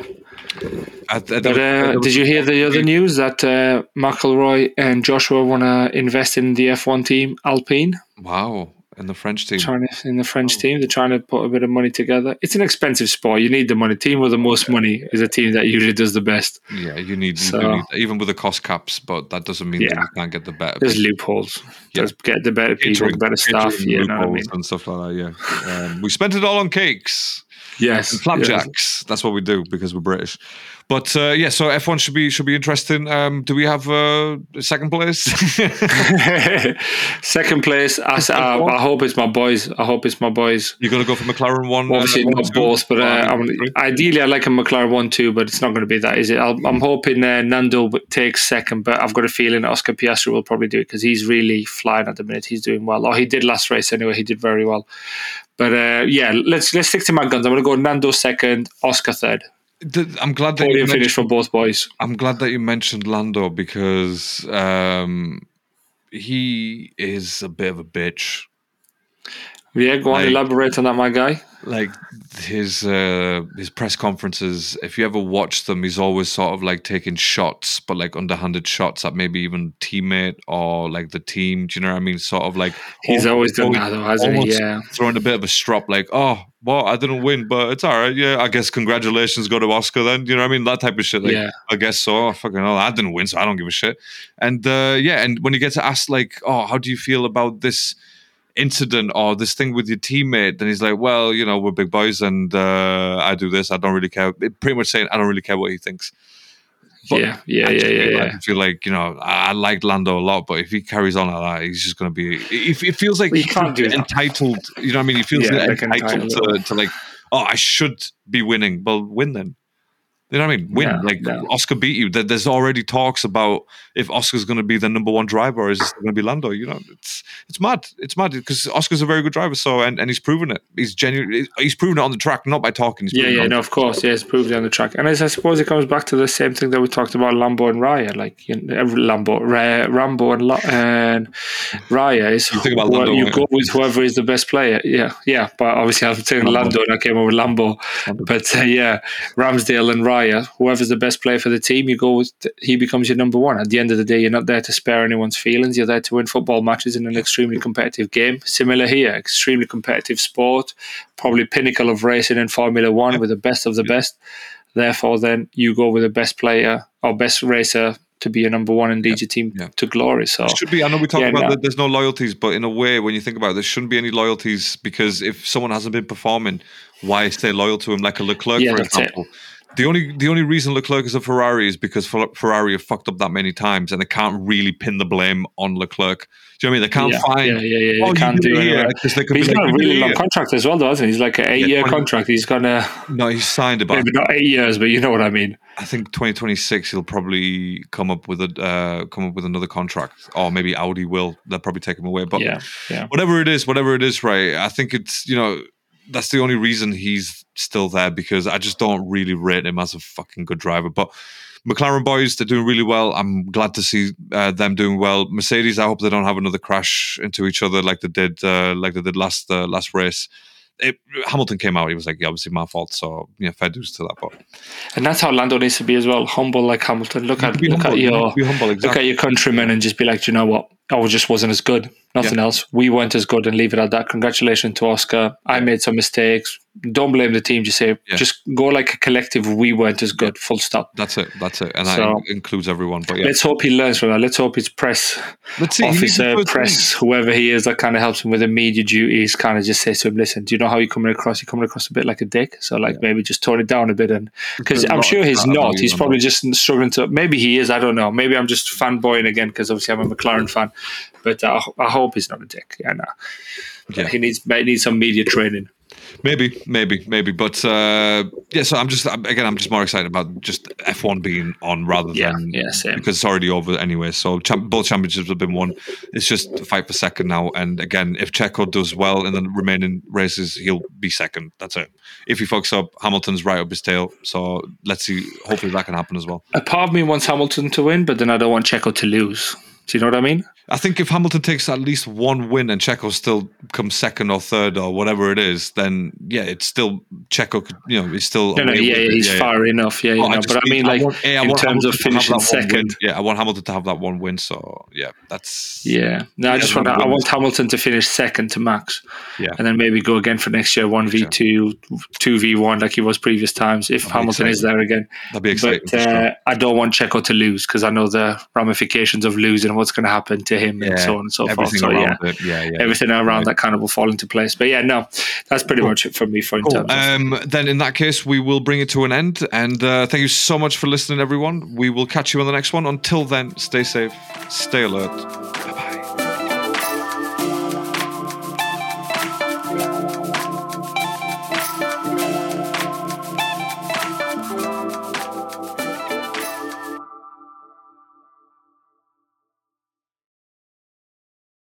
I, I, But uh, did you hear the other news that uh, McIlroy and Joshua want to invest in the F1 team Alpine? Wow, and the French team. Trying to, in the French Oh. team, they're trying to put a bit of money together. It's an expensive sport. You need the money. Team with the most money is a team that usually does the best. Yeah, you need, So- do need even with the cost caps, but that doesn't mean that you can't get the better. There's people. loopholes. Yeah. There's get the better people, Catering- the better staff. You know what I mean? loopholes and stuff like that. Yeah, um, we spent it all on cakes Yes. and flapjacks. That's what we do because we're British. But uh, yeah, so F1 should be should be interesting. Um, do we have uh, second place? Second place. I, uh, I hope it's my boys. I hope it's my boys. You're going to go for McLaren one? Obviously uh, not both, but uh, I'm, ideally I like a McLaren one too, but it's not going to be that, is it? I'll, I'm hoping uh, Lando takes second, but I've got a feeling Oscar Piastri will probably do it because he's really flying at the minute. He's doing well. Or he did last race anyway. He did very well. But uh, yeah, let's let's stick to my guns. I'm going to go Lando second, Oscar third. I'm glad that you Podium finish for both boys. I'm glad that you mentioned Lando because um, he is a bit of a bitch. Yeah, go on, Like- elaborate on that, my guy. Like his uh, his press conferences. If you ever watch them, he's always sort of like taking shots, but like underhanded shots at maybe even teammate or like the team. Do you know what I mean? Sort of like he's always done that, though, hasn't he? Yeah, throwing a bit of a strop, like, oh, well, I didn't win, but it's all right. Yeah, I guess congratulations go to Oscar then. You know what I mean? That type of shit. Like, yeah. I guess so. Oh, fucking hell, I didn't win, so I don't give a shit. And uh, yeah, and when you get to ask like, oh, how do you feel about this? Incident or this thing with your teammate, then he's like, well, you know, we're big boys and uh, I do this. I don't really care. Pretty much saying, I don't really care what he thinks. But yeah, yeah, yeah, yeah, yeah. I feel like you know I like Lando a lot, but if he carries on like that, he's just going to be. It, it feels like well, he can't do entitled. That. You know what I mean? He feels yeah, entitled, entitled to, to like, oh, I should be winning. Well, win then. You know what I mean? Win. like Oscar beat you. There's already talks about if Oscar's going to be the number one driver or is it going to be Lando. You know, it's it's mad. It's mad because Oscar's a very good driver. So and, and he's proven it. He's genuinely he's proven it on the track, not by talking. yeah, yeah, no, of course, yeah, he's proven it on the track. And as I suppose it comes back to the same thing that we talked about Lambo and Raya. Like you know, every Lambo, Raya, Rambo and, and Raya is you, think about Lando, you go with whoever is the best player. Yeah, yeah. But obviously, I'm saying Lando, and I came over with Lambo. Lambo. But uh, yeah, Ramsdale and Raya Raya, whoever's the best player for the team, you go with, he becomes your number one. At the end of the day, you're not there to spare anyone's feelings. You're there to win football matches in an extremely competitive game. Similar here, extremely competitive sport, probably pinnacle of racing in Formula One yep. with the best of the yep. best. Therefore, then you go with the best player or best racer to be a number one and lead your team to glory. So it should be. I know we talk yeah, about no. there's no loyalties, but in a way, when you think about it, there shouldn't be any loyalties because if someone hasn't been performing, why stay loyal to him? Like a Leclerc, yeah, for example. It. The only the only reason Leclerc is a Ferrari is because Ferrari have fucked up that many times, and they can't really pin the blame on Leclerc. Do you know what I mean? They can't yeah, find. Yeah, yeah, yeah. Oh, they can't do it. He's got a really long contract as well, though, hasn't he? He's like an eight-year yeah, contract. He's gonna. No, he's signed about maybe not eight years, but you know what I mean. I think 2026 he'll probably come up with a uh, come up with another contract, or maybe Audi will. They'll probably take him away. But yeah, yeah. whatever it is, whatever it is, right? I think it's you know that's the only reason he's still there because I just don't really rate him as a fucking good driver. But McLaren boys, they're doing really well. I'm glad to see uh, them doing well. Mercedes, I hope they don't have another crash into each other like they did, uh, like they did last uh, last race. It, Hamilton came out. He was like, "Yeah, obviously my fault." So yeah, fair dues to that. But and that's how Lando needs to be as well, humble like Hamilton. Look at look humble. at your humble, exactly. look at your countrymen and just be like, you know what? I just wasn't as good. Nothing yeah. else. We weren't as good and leave it at that. Congratulations to Oscar. I made some mistakes. Don't blame the team. Just say, yeah. just go like a collective. We weren't as good. Full stop. That's it. That's it. And so, that includes everyone. But yeah. let's hope he learns from that. Let's hope his press let's see, officer, press, whoever he is, that kind of helps him with the media duties. Kind of just says to him, "Listen, do you know how you're coming across? You're coming across a bit like a dick. So like maybe just tone it down a bit." And because I'm sure he's not. He's probably just struggling to. Maybe he is. I don't know. Maybe I'm just fanboying again because obviously I'm a McLaren fan. But uh, I, I hope he's not a dick. Yeah, no. Yeah. He needs he needs some media training. Maybe, maybe, maybe, but uh, yeah. So I'm just again, I'm just more excited about just F1 being on rather yeah, than yeah, same. because it's already over anyway. So champ- both championships have been won. It's just fight for second now. And again, if Checo does well in the remaining races, he'll be second. That's it. If he fucks up, Hamilton's right up his tail. So let's see. Hopefully that can happen as well. A part of me wants Hamilton to win, but then I don't want Checo to lose. Do you know what I mean? I think if Hamilton takes at least one win and Checo still comes second or third or whatever it is, then yeah, it's still Checo. Could, you know, he's still no, no, yeah, he's yeah, far yeah. enough. Yeah, oh, know, but I mean, like want, yeah, in terms Hamilton of finishing second, yeah, I want Hamilton to have that one win. So yeah, that's yeah. No, I just want I want Hamilton to finish second to Max. Yeah, and then maybe go again for next year, one v two, two v one, like he was previous times. If That'd Hamilton is there again, that'd be exciting. But uh, sure. I don't want Checo to lose because I know the ramifications of losing what's going to happen to him and so on and so forth. So yeah, yeah, yeah, everything around that kind of will fall into place. But yeah, no, that's pretty cool. much it for me for cool. um, then in that case, we will bring it to an end. And uh, thank you so much for listening, everyone. We will catch you on the next one. Until then, stay safe, stay alert.